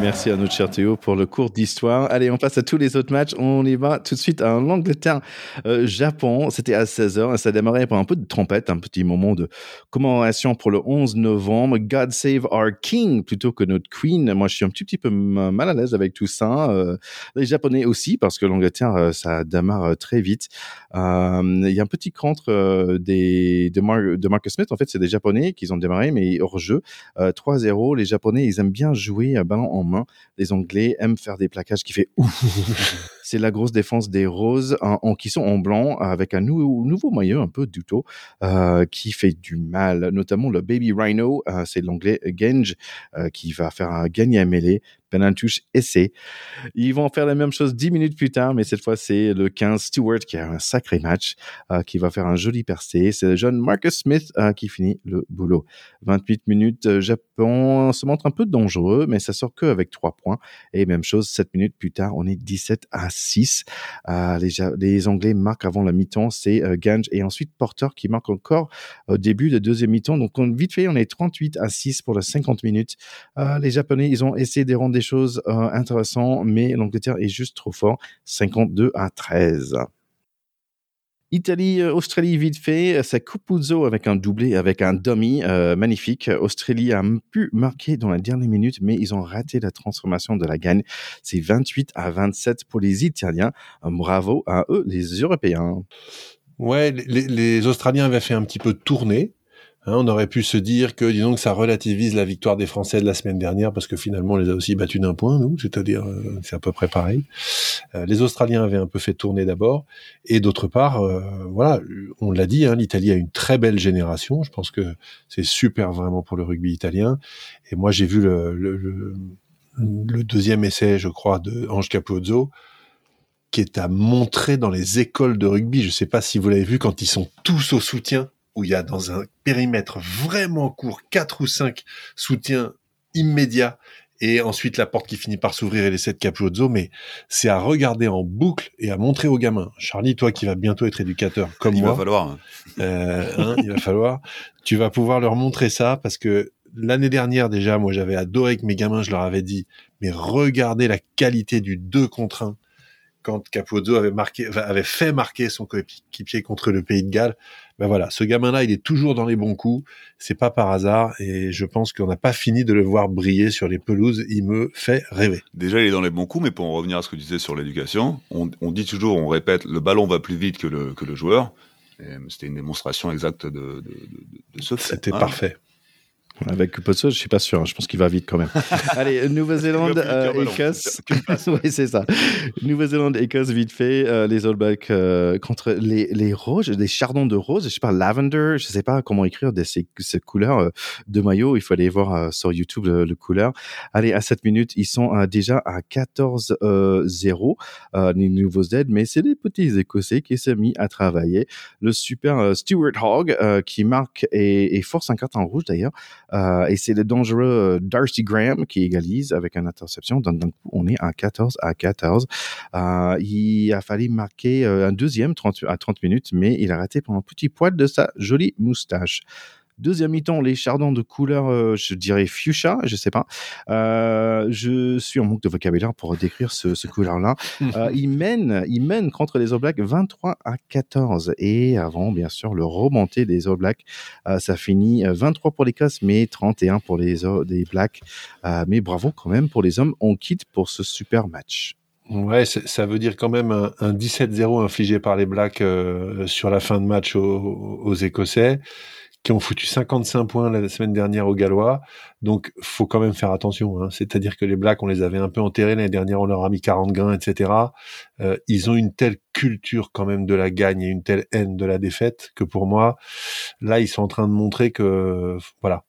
Merci à notre cher Théo pour le cours d'histoire. Allez, on passe à tous les autres matchs. On y va tout de suite à l'Angleterre-Japon. Euh, C'était à 16h. Ça démarrait par un peu de trompette, un petit moment de commémoration pour le 11 novembre. God Save Our King plutôt que notre Queen. Moi, je suis un petit, peu mal à l'aise avec tout ça. Euh, les Japonais aussi, parce que l'Angleterre, euh, ça démarre très vite. Il y a un petit contre de, de Marcus Smith. En fait, c'est des Japonais qui ont démarré, mais hors jeu. 3-0. Les Japonais, ils aiment bien jouer ballon en main. Les Anglais aiment faire des plaquages qui fait ouf. c'est la grosse défense des Roses en, qui sont en blanc avec un nouveau maillot un peu duto euh, qui fait du mal, notamment le Baby Rhino, euh, c'est l'anglais Genge euh, qui va faire un gagner à mêlée touche essai. Ils vont faire la même chose dix minutes plus tard, mais cette fois, c'est le 15 Stewart qui a un sacré match, euh, qui va faire un joli percé. C'est le jeune Marcus Smith euh, qui finit le boulot. 28 minutes, euh, Japon se montre un peu dangereux, mais ça sort que avec 3 points. Et même chose, 7 minutes plus tard, on est 17 à 6. les, Anglais marquent avant la mi-temps, c'est Gange et ensuite Porter qui marque encore au début de deuxième mi-temps. Donc, vite fait, on est 38 à 6 pour les 50 minutes. les Japonais, ils ont essayé de rendre choses euh, intéressantes, mais l'Angleterre est juste trop fort, 52 à 13. Italie, euh, Australie, vite fait, c'est Cupuzzo avec un doublé, avec un dummy euh, magnifique. Australie a pu marquer dans la dernière minute, mais ils ont raté la transformation de la gagne. C'est 28 à 27 pour les Italiens. bravo à eux, les Européens. Ouais, les, Australiens avaient fait un petit peu de tournée. Hein, on aurait pu se dire que, disons que ça relativise la victoire des Français de la semaine dernière, parce que finalement, on les a aussi battus d'un point, nous, c'est-à-dire, euh, c'est à peu près pareil. Euh, les Australiens avaient un peu fait tourner d'abord, et d'autre part, euh, voilà, on l'a dit, hein, l'Italie a une très belle génération. Je pense que c'est super vraiment pour le rugby italien. Et moi, j'ai vu le, le, le, deuxième essai, je crois, de Ange Capozzo qui est à montrer dans les écoles de rugby. Je ne sais pas si vous l'avez vu quand ils sont tous au soutien où il y a dans un périmètre vraiment court quatre ou cinq soutiens immédiats et ensuite la porte qui finit par s'ouvrir et les sept Capuzzo, mais c'est à regarder en boucle et à montrer aux gamins. Charlie, toi qui vas bientôt être éducateur comme il moi, va falloir. Euh, hein, il va falloir. Tu vas pouvoir leur montrer ça parce que l'année dernière déjà, moi j'avais adoré que mes gamins, je leur avais dit, mais regardez la qualité du 2 contre 1 quand Capozzo avait marqué, avait fait marquer son coéquipier contre le Pays de Galles. Ben voilà, ce gamin-là, il est toujours dans les bons coups. C'est pas par hasard, et je pense qu'on n'a pas fini de le voir briller sur les pelouses. Il me fait rêver. Déjà, il est dans les bons coups, mais pour en revenir à ce que tu disais sur l'éducation, on, dit toujours, on répète, le ballon va plus vite que le, que le joueur. C'était une démonstration exacte de, de, de, ce fait. C'était parfait. Avec Potso, je suis pas sûr. Hein. Je pense qu'il va vite quand même. Allez, Nouvelle-Zélande, euh, Écosse. oui, c'est ça. Nouvelle-Zélande, Écosse, vite fait. Euh, les All Blacks euh, contre les, les roses, les chardons de rose. Je sais pas, lavender. Je sais pas comment écrire de ces, ces couleurs euh, de maillot. Il faut aller voir euh, sur YouTube le, le, couleur. Allez, à 7 minutes, ils sont déjà à 14-0, les nouveaux Z, mais c'est les petits Écossais qui s'est mis à travailler. Le super Stuart Hogg qui marque et, et force un carton rouge d'ailleurs. Euh, et c'est le dangereux euh, Darcy Graham qui égalise avec une interception. Donc, on est à 14 à 14. Euh, il a fallu marquer un deuxième 30, à 30 minutes, mais il a raté pendant un petit poil de sa jolie moustache. Deuxième mi-temps, les chardons de couleur, euh, je dirais fuchsia, je sais pas. Euh, je suis en manque de vocabulaire pour décrire ce, ce couleur-là. euh, il mène, il mène contre les All Blacks 23 à 14. Et avant, bien sûr, le remonté des All Blacks, ça finit 23 pour les Casses, mais 31 pour les, les Blacks. Mais bravo quand même pour les hommes. On quitte pour ce super match. Ouais, ça veut dire quand même un, un 17-0 infligé par les Blacks euh, sur la fin de match aux, aux Écossais qui ont foutu 55 points la semaine dernière aux Gallois. Donc, faut quand même faire attention. Hein. C'est-à-dire que les Blacks, on les avait un peu enterrés l'année dernière, on leur a mis 40 grains, etc. Euh, ils ont une telle culture quand même de la gagne et une telle haine de la défaite que pour moi, là, ils sont en train de montrer que, voilà,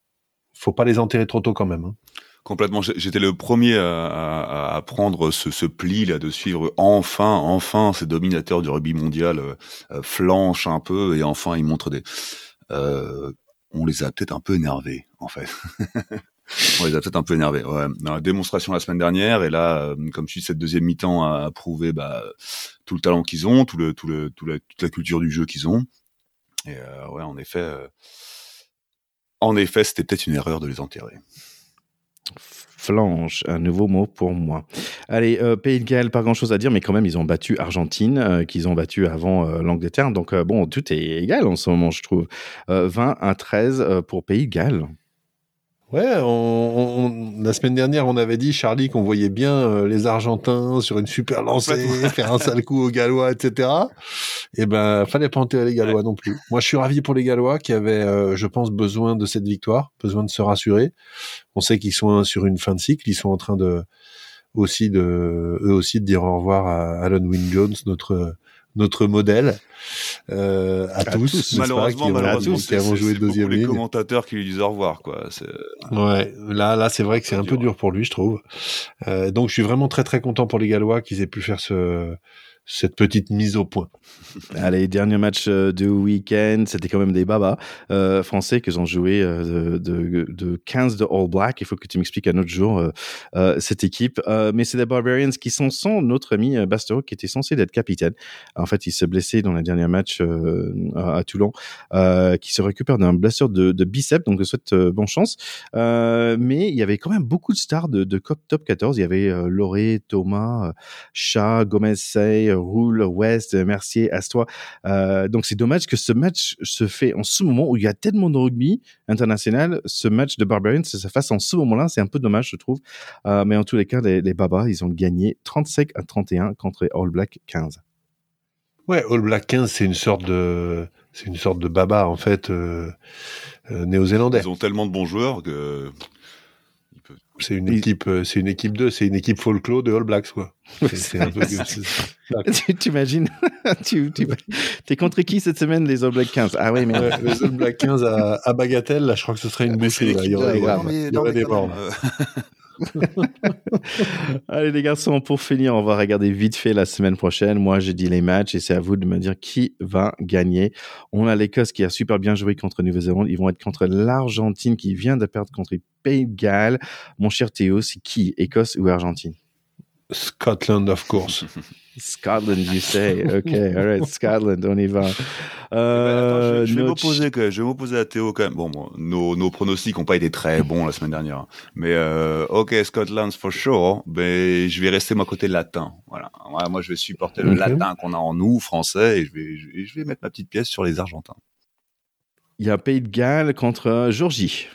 faut pas les enterrer trop tôt quand même. Hein. Complètement. J'étais le premier à, à, prendre ce, ce, pli là de suivre enfin, enfin ces dominateurs du rugby mondial euh, euh flanchent un peu et enfin ils montrent des on les a peut-être un peu énervés, en fait. on les a peut-être un peu énervés. Ouais. Dans la démonstration la semaine dernière, et là, euh, comme je suis cette deuxième mi-temps a prouvé bah, tout le talent qu'ils ont, tout le, tout le, tout la, toute la culture du jeu qu'ils ont. Et euh, ouais, en effet, euh, en effet, c'était peut-être une erreur de les enterrer. Flanche, un nouveau mot pour moi. Allez, euh, Pays de Galles, pas grand-chose à dire, mais quand même, ils ont battu Argentine, euh, qu'ils ont battu avant euh, l'Angleterre. Donc, bon, tout est égal en ce moment, je trouve. Euh, 20 à 13 euh, pour Pays de Galles. Ouais, on, on- la semaine dernière, on avait dit, Charlie, qu'on voyait bien euh, les Argentins sur une super lancée, faire un sale coup aux Gallois, etc. Et ben, fallait pas enterrer les Gallois non plus. Moi, je suis ravi pour les Gallois qui avaient, euh, je pense, besoin de cette victoire, besoin de se rassurer. On sait qu'ils sont sur une fin de cycle, ils sont en train de aussi de eux aussi de dire au revoir à Alan Wynne Jones, notre notre modèle euh, à, tous, malheureusement, qui malheureusement, qui avons joué deuxième les commentateurs qui lui disent au revoir, quoi. Ouais, là, là, c'est vrai que c'est un peu dur. dur pour lui, je trouve. Euh, donc, je suis vraiment très, très content pour les Gallois qu'ils aient pu faire ce, cette petite mise au point. Allez, dernier match euh, du week-end, c'était quand même des babas euh, français qui ont joué euh, de, de, de 15 de All Black. Il faut que tu m'expliques un autre jour cette équipe. Mais c'est les Barbarians qui sont sans notre ami Bastereau qui était censé être capitaine. En fait, il s'est blessé dans le dernier match à Toulon, qui se récupère d'un blessure de, de biceps. Donc, je souhaite bonne chance. Mais il y avait quand même beaucoup de stars de, de top 14. Il y avait Loré, Thomas, Chat, Gomez, Say, Roule, West, euh, Mercier, Astois. Euh, donc c'est dommage que ce match se fait en ce moment où il y a tellement de rugby international. Ce match de Barbarians ça se fasse en ce moment-là, c'est un peu dommage, je trouve. Euh, mais en tous les cas, les, les Babas, ils ont gagné 35 à 31 contre All Black 15. Ouais, All Black 15, c'est une sorte de, c'est une sorte de baba, en fait, euh, euh, néo-zélandais. Ils ont tellement de bons joueurs que. Peuvent- C'est une équipe, euh, c'est une équipe 2, c'est une équipe folklore de All Blacks, quoi. C'est- un peu, tu t'imagines Tu tu es contre qui cette semaine, les All Black 15 Ah oui, mais Ouais, les All Black 15 à, à Bagatelle, là, je crois que ce serait une boucherie, là. Il y aurait, des morts. Allez les garçons, pour finir, on va regarder vite fait la semaine prochaine. Moi, j'ai dit les matchs et c'est à vous de me dire qui va gagner. On a l'Écosse qui a super bien joué contre Nouvelle-Zélande. Ils vont être contre l'Argentine qui vient de perdre contre les Pays de Galles. Mon cher Théo, c'est qui Écosse ou Argentine? Scotland, of course. Scotland, you say. Ok, alright, Scotland, on y va. Eh ben, attends, Euh, je, je vais notre- m'opposer je vais m'opposer à Théo quand même. Bon, bon, nos, nos pronostics n'ont pas été très bons la semaine dernière, mais euh, ok Scotland for sure. Mais je vais rester moi côté latin. Voilà. Moi, moi, je vais supporter le latin qu'on a en nous, français, et je vais, je, vais- je vais mettre ma petite pièce sur les Argentins. Il y a Pays de Galles contre euh, Georgie.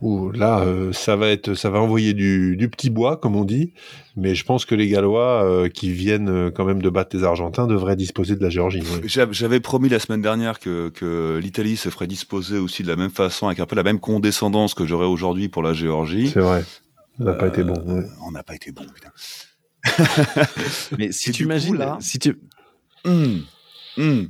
Ouh, là, euh, ça va être, ça va envoyer du, du petit bois, comme on dit. Mais je pense que les Gallois, euh, qui viennent euh, quand même de battre les Argentins, devraient disposer de la Géorgie. J'avais promis la semaine dernière que, que l'Italie se ferait disposer aussi de la même façon, avec un peu la même condescendance que j'aurais aujourd'hui pour la Géorgie. C'est vrai. Ça n'a pas été bon. ouais. On n'a pas été bon, putain. Mais si tu coup, imagines, là- si tu, Hum, hum.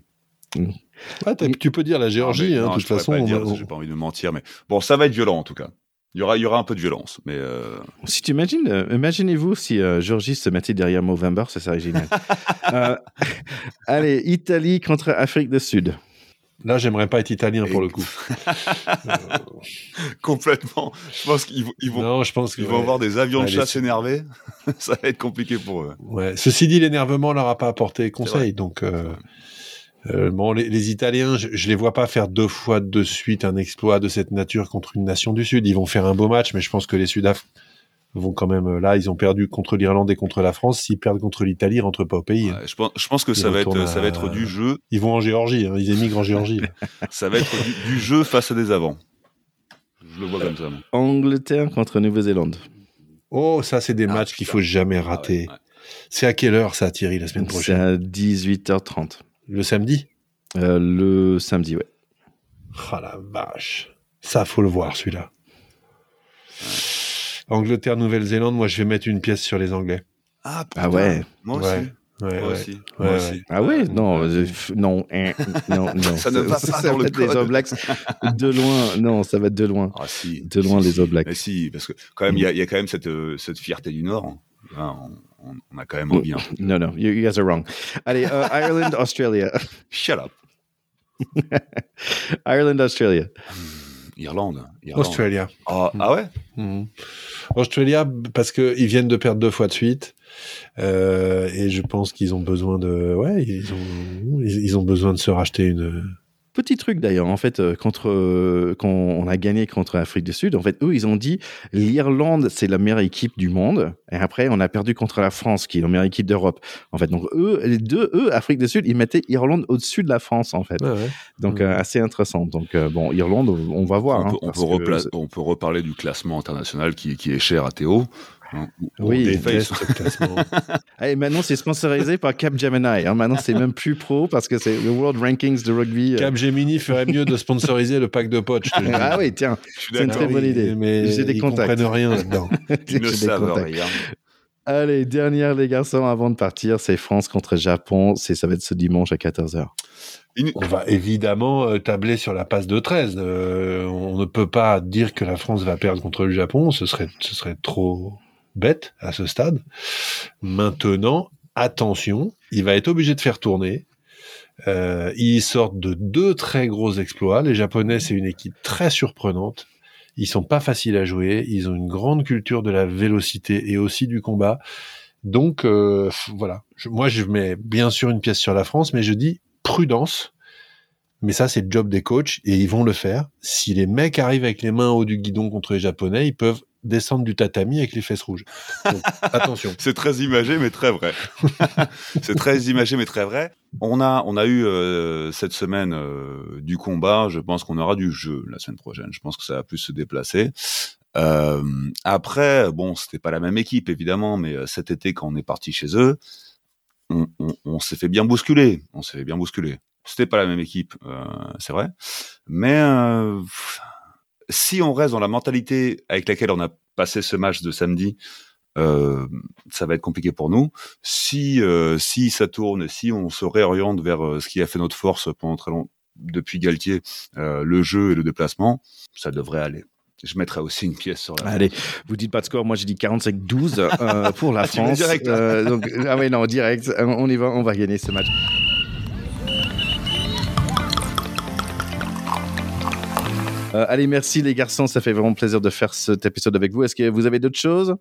Tu peux dire la Géorgie, Non, mais hein, non, de toute façon. pas dire, on- j'ai pas envie de mentir, mais bon, ça va être violent en tout cas. Il y aura, il y aura un peu de violence, mais euh, Si tu imagines, euh, imaginez-vous si euh, Georgie se mettait derrière Movember, ça serait génial. Euh, allez, Italie contre Afrique du Sud. Là, j'aimerais pas être italien pour Et- le coup. complètement. Je pense qu'ils vont, ils vont, non, je pense ils que. vont ouais. avoir des avions Ouais, de les- chasse énervés. ça va être compliqué pour eux. Ouais. Ceci dit, l'énervement leur a pas apporté conseil. Donc, euh, bon, les, les Italiens, je, je les vois pas faire deux fois de suite un exploit de cette nature contre une nation du Sud. Ils vont faire un beau match, mais je pense que les Sudaf vont quand même. euh, Là, ils ont perdu contre l'Irlande et contre la France. S'ils perdent contre l'Italie, ils rentrent pas au pays. Ouais, je, pense, je pense que Ils ça va, être, retournent ça va à- être du jeu. Ils vont en Géorgie. hein. Ils émigrent en Géorgie. Ça va être du, du jeu face à des avants. Je le vois comme ça. moi. Angleterre contre Nouvelle-Zélande. Oh, ça, c'est des Ah, matchs qu'il faut jamais Ah ouais, rater. ouais. C'est à quelle heure ça, Thierry, la semaine C'est prochaine? à 18h30. Le samedi Euh, le samedi, ouais. Ah la vache. Ça, faut le voir, celui-là. Angleterre, Nouvelle-Zélande, moi, je vais mettre une pièce sur les Anglais. Ah, Ah ouais. Moi aussi. Ouais. Ouais, Moi ouais. aussi. Ouais, Moi ouais. aussi. Ah ouais, non, euh, hein, non, non. Ça ne va pas dans le va être les code. All Blacks de loin. Non, ça va être de loin. Ah si. De loin, Si, les si. All Blacks. Mais si, parce que quand même, il y a, il y a quand même cette, euh, cette fierté du Nord. Hein, on, on- on a quand même envie. hein. Non, non, you, you guys are wrong. Allez, euh, Ireland, Australia. Shut up. Ireland, Australia. Irlande. Irlande. Australia. Ah, ah ouais? Mhm. Australia, parce qu'ils viennent de perdre deux fois de suite. Euh, et je pense qu'ils ont besoin de, ouais, ils ont, ils, ils ont besoin de se racheter une, petit truc d'ailleurs, en fait, euh, contre, euh, quand on a gagné contre l'Afrique du Sud, en fait, eux, ils ont dit l'Irlande, c'est la meilleure équipe du monde. Et après, on a perdu contre la France, qui est la meilleure équipe d'Europe. En fait, donc eux, les deux, eux, Afrique du Sud, ils mettaient Irlande au-dessus de la France, en fait. Ouais, ouais. Donc, Ouais. euh, assez intéressant. Donc, euh, bon, Irlande, on va voir. on, hein, peut, on, peut que repla- on peut reparler du classement international qui, qui est cher à Théo. Hein, où- où Oui, déface. Et maintenant, c'est sponsorisé par Capgemini. Hein. Maintenant, c'est même plus pro parce que c'est le World Rankings de rugby. euh. Capgemini ferait mieux de sponsoriser le pack de potes. Ah oui, tiens, C'est une très bonne idée. Mais J'ai des ils contacts. comprennent rien là-dedans. Ils ne savent rien. Allez, dernière les garçons avant de partir, c'est France contre Japon. C'est ça va être ce dimanche à 14h. On va évidemment euh, tabler sur la passe de 13. Euh, on ne peut pas dire que la France va perdre contre le Japon. Ce serait, ce serait trop bête à ce stade. Maintenant, attention, il va être obligé de faire tourner. Euh, ils sortent de deux très gros exploits. Les Japonais, c'est une équipe très surprenante. Ils sont pas faciles à jouer. Ils ont une grande culture de la vélocité et aussi du combat. Donc euh, voilà. Moi, je mets bien sûr une pièce sur la France, mais je dis prudence. Mais ça, c'est le job des coachs et ils vont le faire. Si les mecs arrivent avec les mains au haut du guidon contre les Japonais, ils peuvent descendre du tatami avec les fesses rouges. Donc, attention. C'est très imagé, mais très vrai. c'est très imagé, mais très vrai. On a, on a eu euh, cette semaine euh, du combat. Je pense qu'on aura du jeu la semaine prochaine. Je pense que ça va plus se déplacer. Euh, après, bon, c'était pas la même équipe évidemment, mais cet été quand on est parti chez eux, on, on, on s'est fait bien bousculer. On s'est fait bien bousculer. C'était pas la même équipe, c'est vrai, mais si on reste dans la mentalité avec laquelle on a passé ce match de samedi, euh, ça va être compliqué pour nous. Si euh, si ça tourne, si on se réoriente vers euh, ce qui a fait notre force pendant très longtemps depuis Galtier, euh, le jeu et le déplacement, ça devrait aller. Je mettrai aussi une pièce sur la. Allez, vous dites pas de score. Moi, j'ai dit 45-12 euh, pour la Ah, tu France. direct. Euh, donc, ah oui, non, direct. On y va, on va gagner ce match. Euh, allez, merci les garçons. Ça fait vraiment plaisir de faire cet épisode avec vous. Est-ce que vous avez d'autres choses?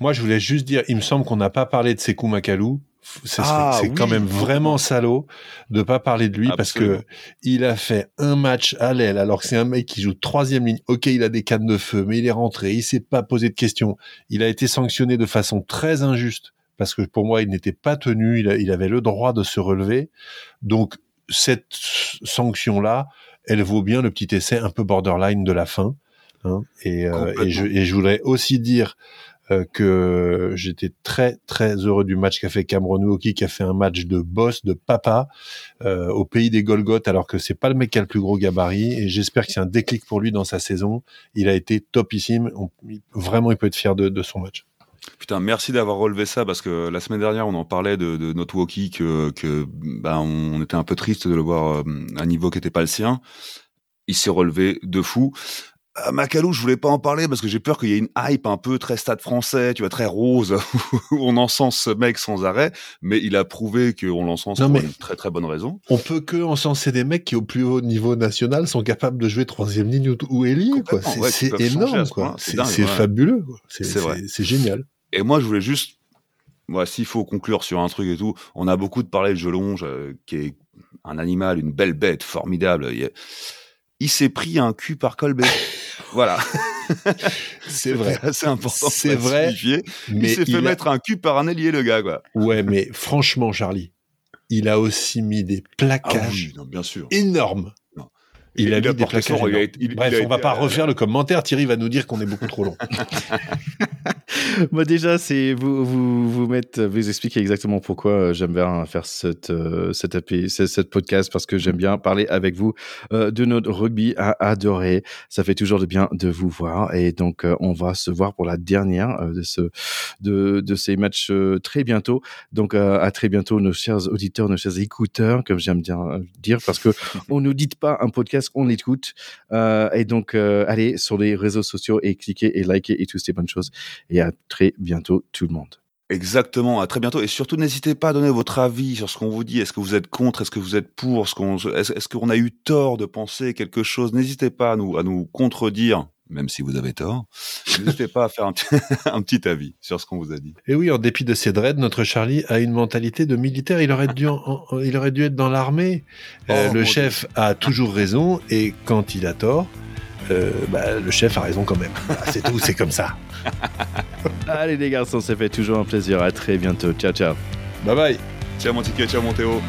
Moi, je voulais juste dire, il me semble qu'on n'a pas parlé de Sekou Makalou. C'est Ah, c'est oui. quand même vraiment salaud de pas parler de lui Absolument. parce que il a fait un match à l'aile alors que c'est un mec qui joue troisième ligne. Ok, il a des cannes de feu, mais il est rentré, il s'est pas posé de questions. Il a été sanctionné de façon très injuste parce que pour moi, il n'était pas tenu. Il, a- il avait le droit de se relever. Donc cette sanction-là, elle vaut bien le petit essai un peu borderline de la fin. hein. Et, euh, et, je, et je voudrais aussi dire euh, que j'étais très très heureux du match qu'a fait Cameron Wauki, qui a fait un match de boss, de papa, euh, au pays des Golgoth, alors que c'est pas le mec qui a le plus gros gabarit. Et j'espère que c'est un déclic pour lui dans sa saison. Il a été topissime. On- vraiment, il peut être fier de, de son match. Putain, merci d'avoir relevé ça parce que la semaine dernière, on en parlait de, de notre walkie que, que ben, on était un peu triste de le voir euh, à un niveau qui n'était pas le sien. Il s'est relevé de fou. Euh, Macalou, je voulais pas en parler parce que j'ai peur qu'il y ait une hype un peu très stade français, tu vois, très rose, où on encense ce mec sans arrêt, mais il a prouvé qu'on l'encense pour une très très bonne raison. On peut que encenser des mecs qui, au plus haut niveau national, sont capables de jouer troisième ligne ou, ou ailier, quoi. C'est ouais, à énorme, quoi. C'est ouais. fabuleux, c'est génial. Et moi, je voulais juste, moi, s'il faut conclure sur un truc et tout, on a beaucoup de parlé de Jelonge, euh, qui est un animal, une belle bête, formidable. Il, il s'est pris un cul par Colbert. voilà. C'est vrai. assez important. C'est de vrai, signifier. Il s'est fait a- mettre un cul par un ailier, le gars, quoi. Ouais, mais franchement, Charlie, il a aussi mis des plaquages non, bien sûr. énormes. Non. Il, Il a mis des plaquages son- il a énormes. été- il- Bref, on va pas euh, refaire le commentaire. Thierry va nous dire qu'on est beaucoup trop long. Moi déjà, c'est vous vous vous mettre, vous expliquer exactement pourquoi euh, j'aime bien faire cette euh, cette, cette podcast parce que j'aime bien parler avec vous euh, de notre rugby à adorer. Ça fait toujours de bien de vous voir et donc on va se voir pour la dernière de ce de de ces matchs très bientôt. Donc à très bientôt, nos chers auditeurs, nos chers écouteurs, comme j'aime bien dire, parce que on ne dit pas un podcast, on l'écoute. Et donc allez sur les réseaux sociaux et cliquez et likez et toutes ces bonnes choses et à très bientôt tout le monde. Exactement, à très bientôt. Et surtout, n'hésitez pas à donner votre avis sur ce qu'on vous dit. Est-ce que vous êtes contre? Est-ce que vous êtes pour? Qu'on, Est-ce qu'on a eu tort de penser quelque chose? N'hésitez pas à nous, à nous contredire, même si vous avez tort. N'hésitez pas à faire un, petit- un petit avis sur ce qu'on vous a dit. Et oui, en dépit de ses dreads, notre Charlie a une mentalité de militaire. Il aurait dû, en- en- il aurait dû être dans l'armée. Euh, Oh, le chef a toujours raison et quand il a tort, euh, bah, le chef a raison quand même. C'est tout, c'est comme ça. Allez les garçons, ça fait toujours un plaisir. À très bientôt. Ciao, ciao. Bye bye. Ciao mon ticket, ciao mon Théo.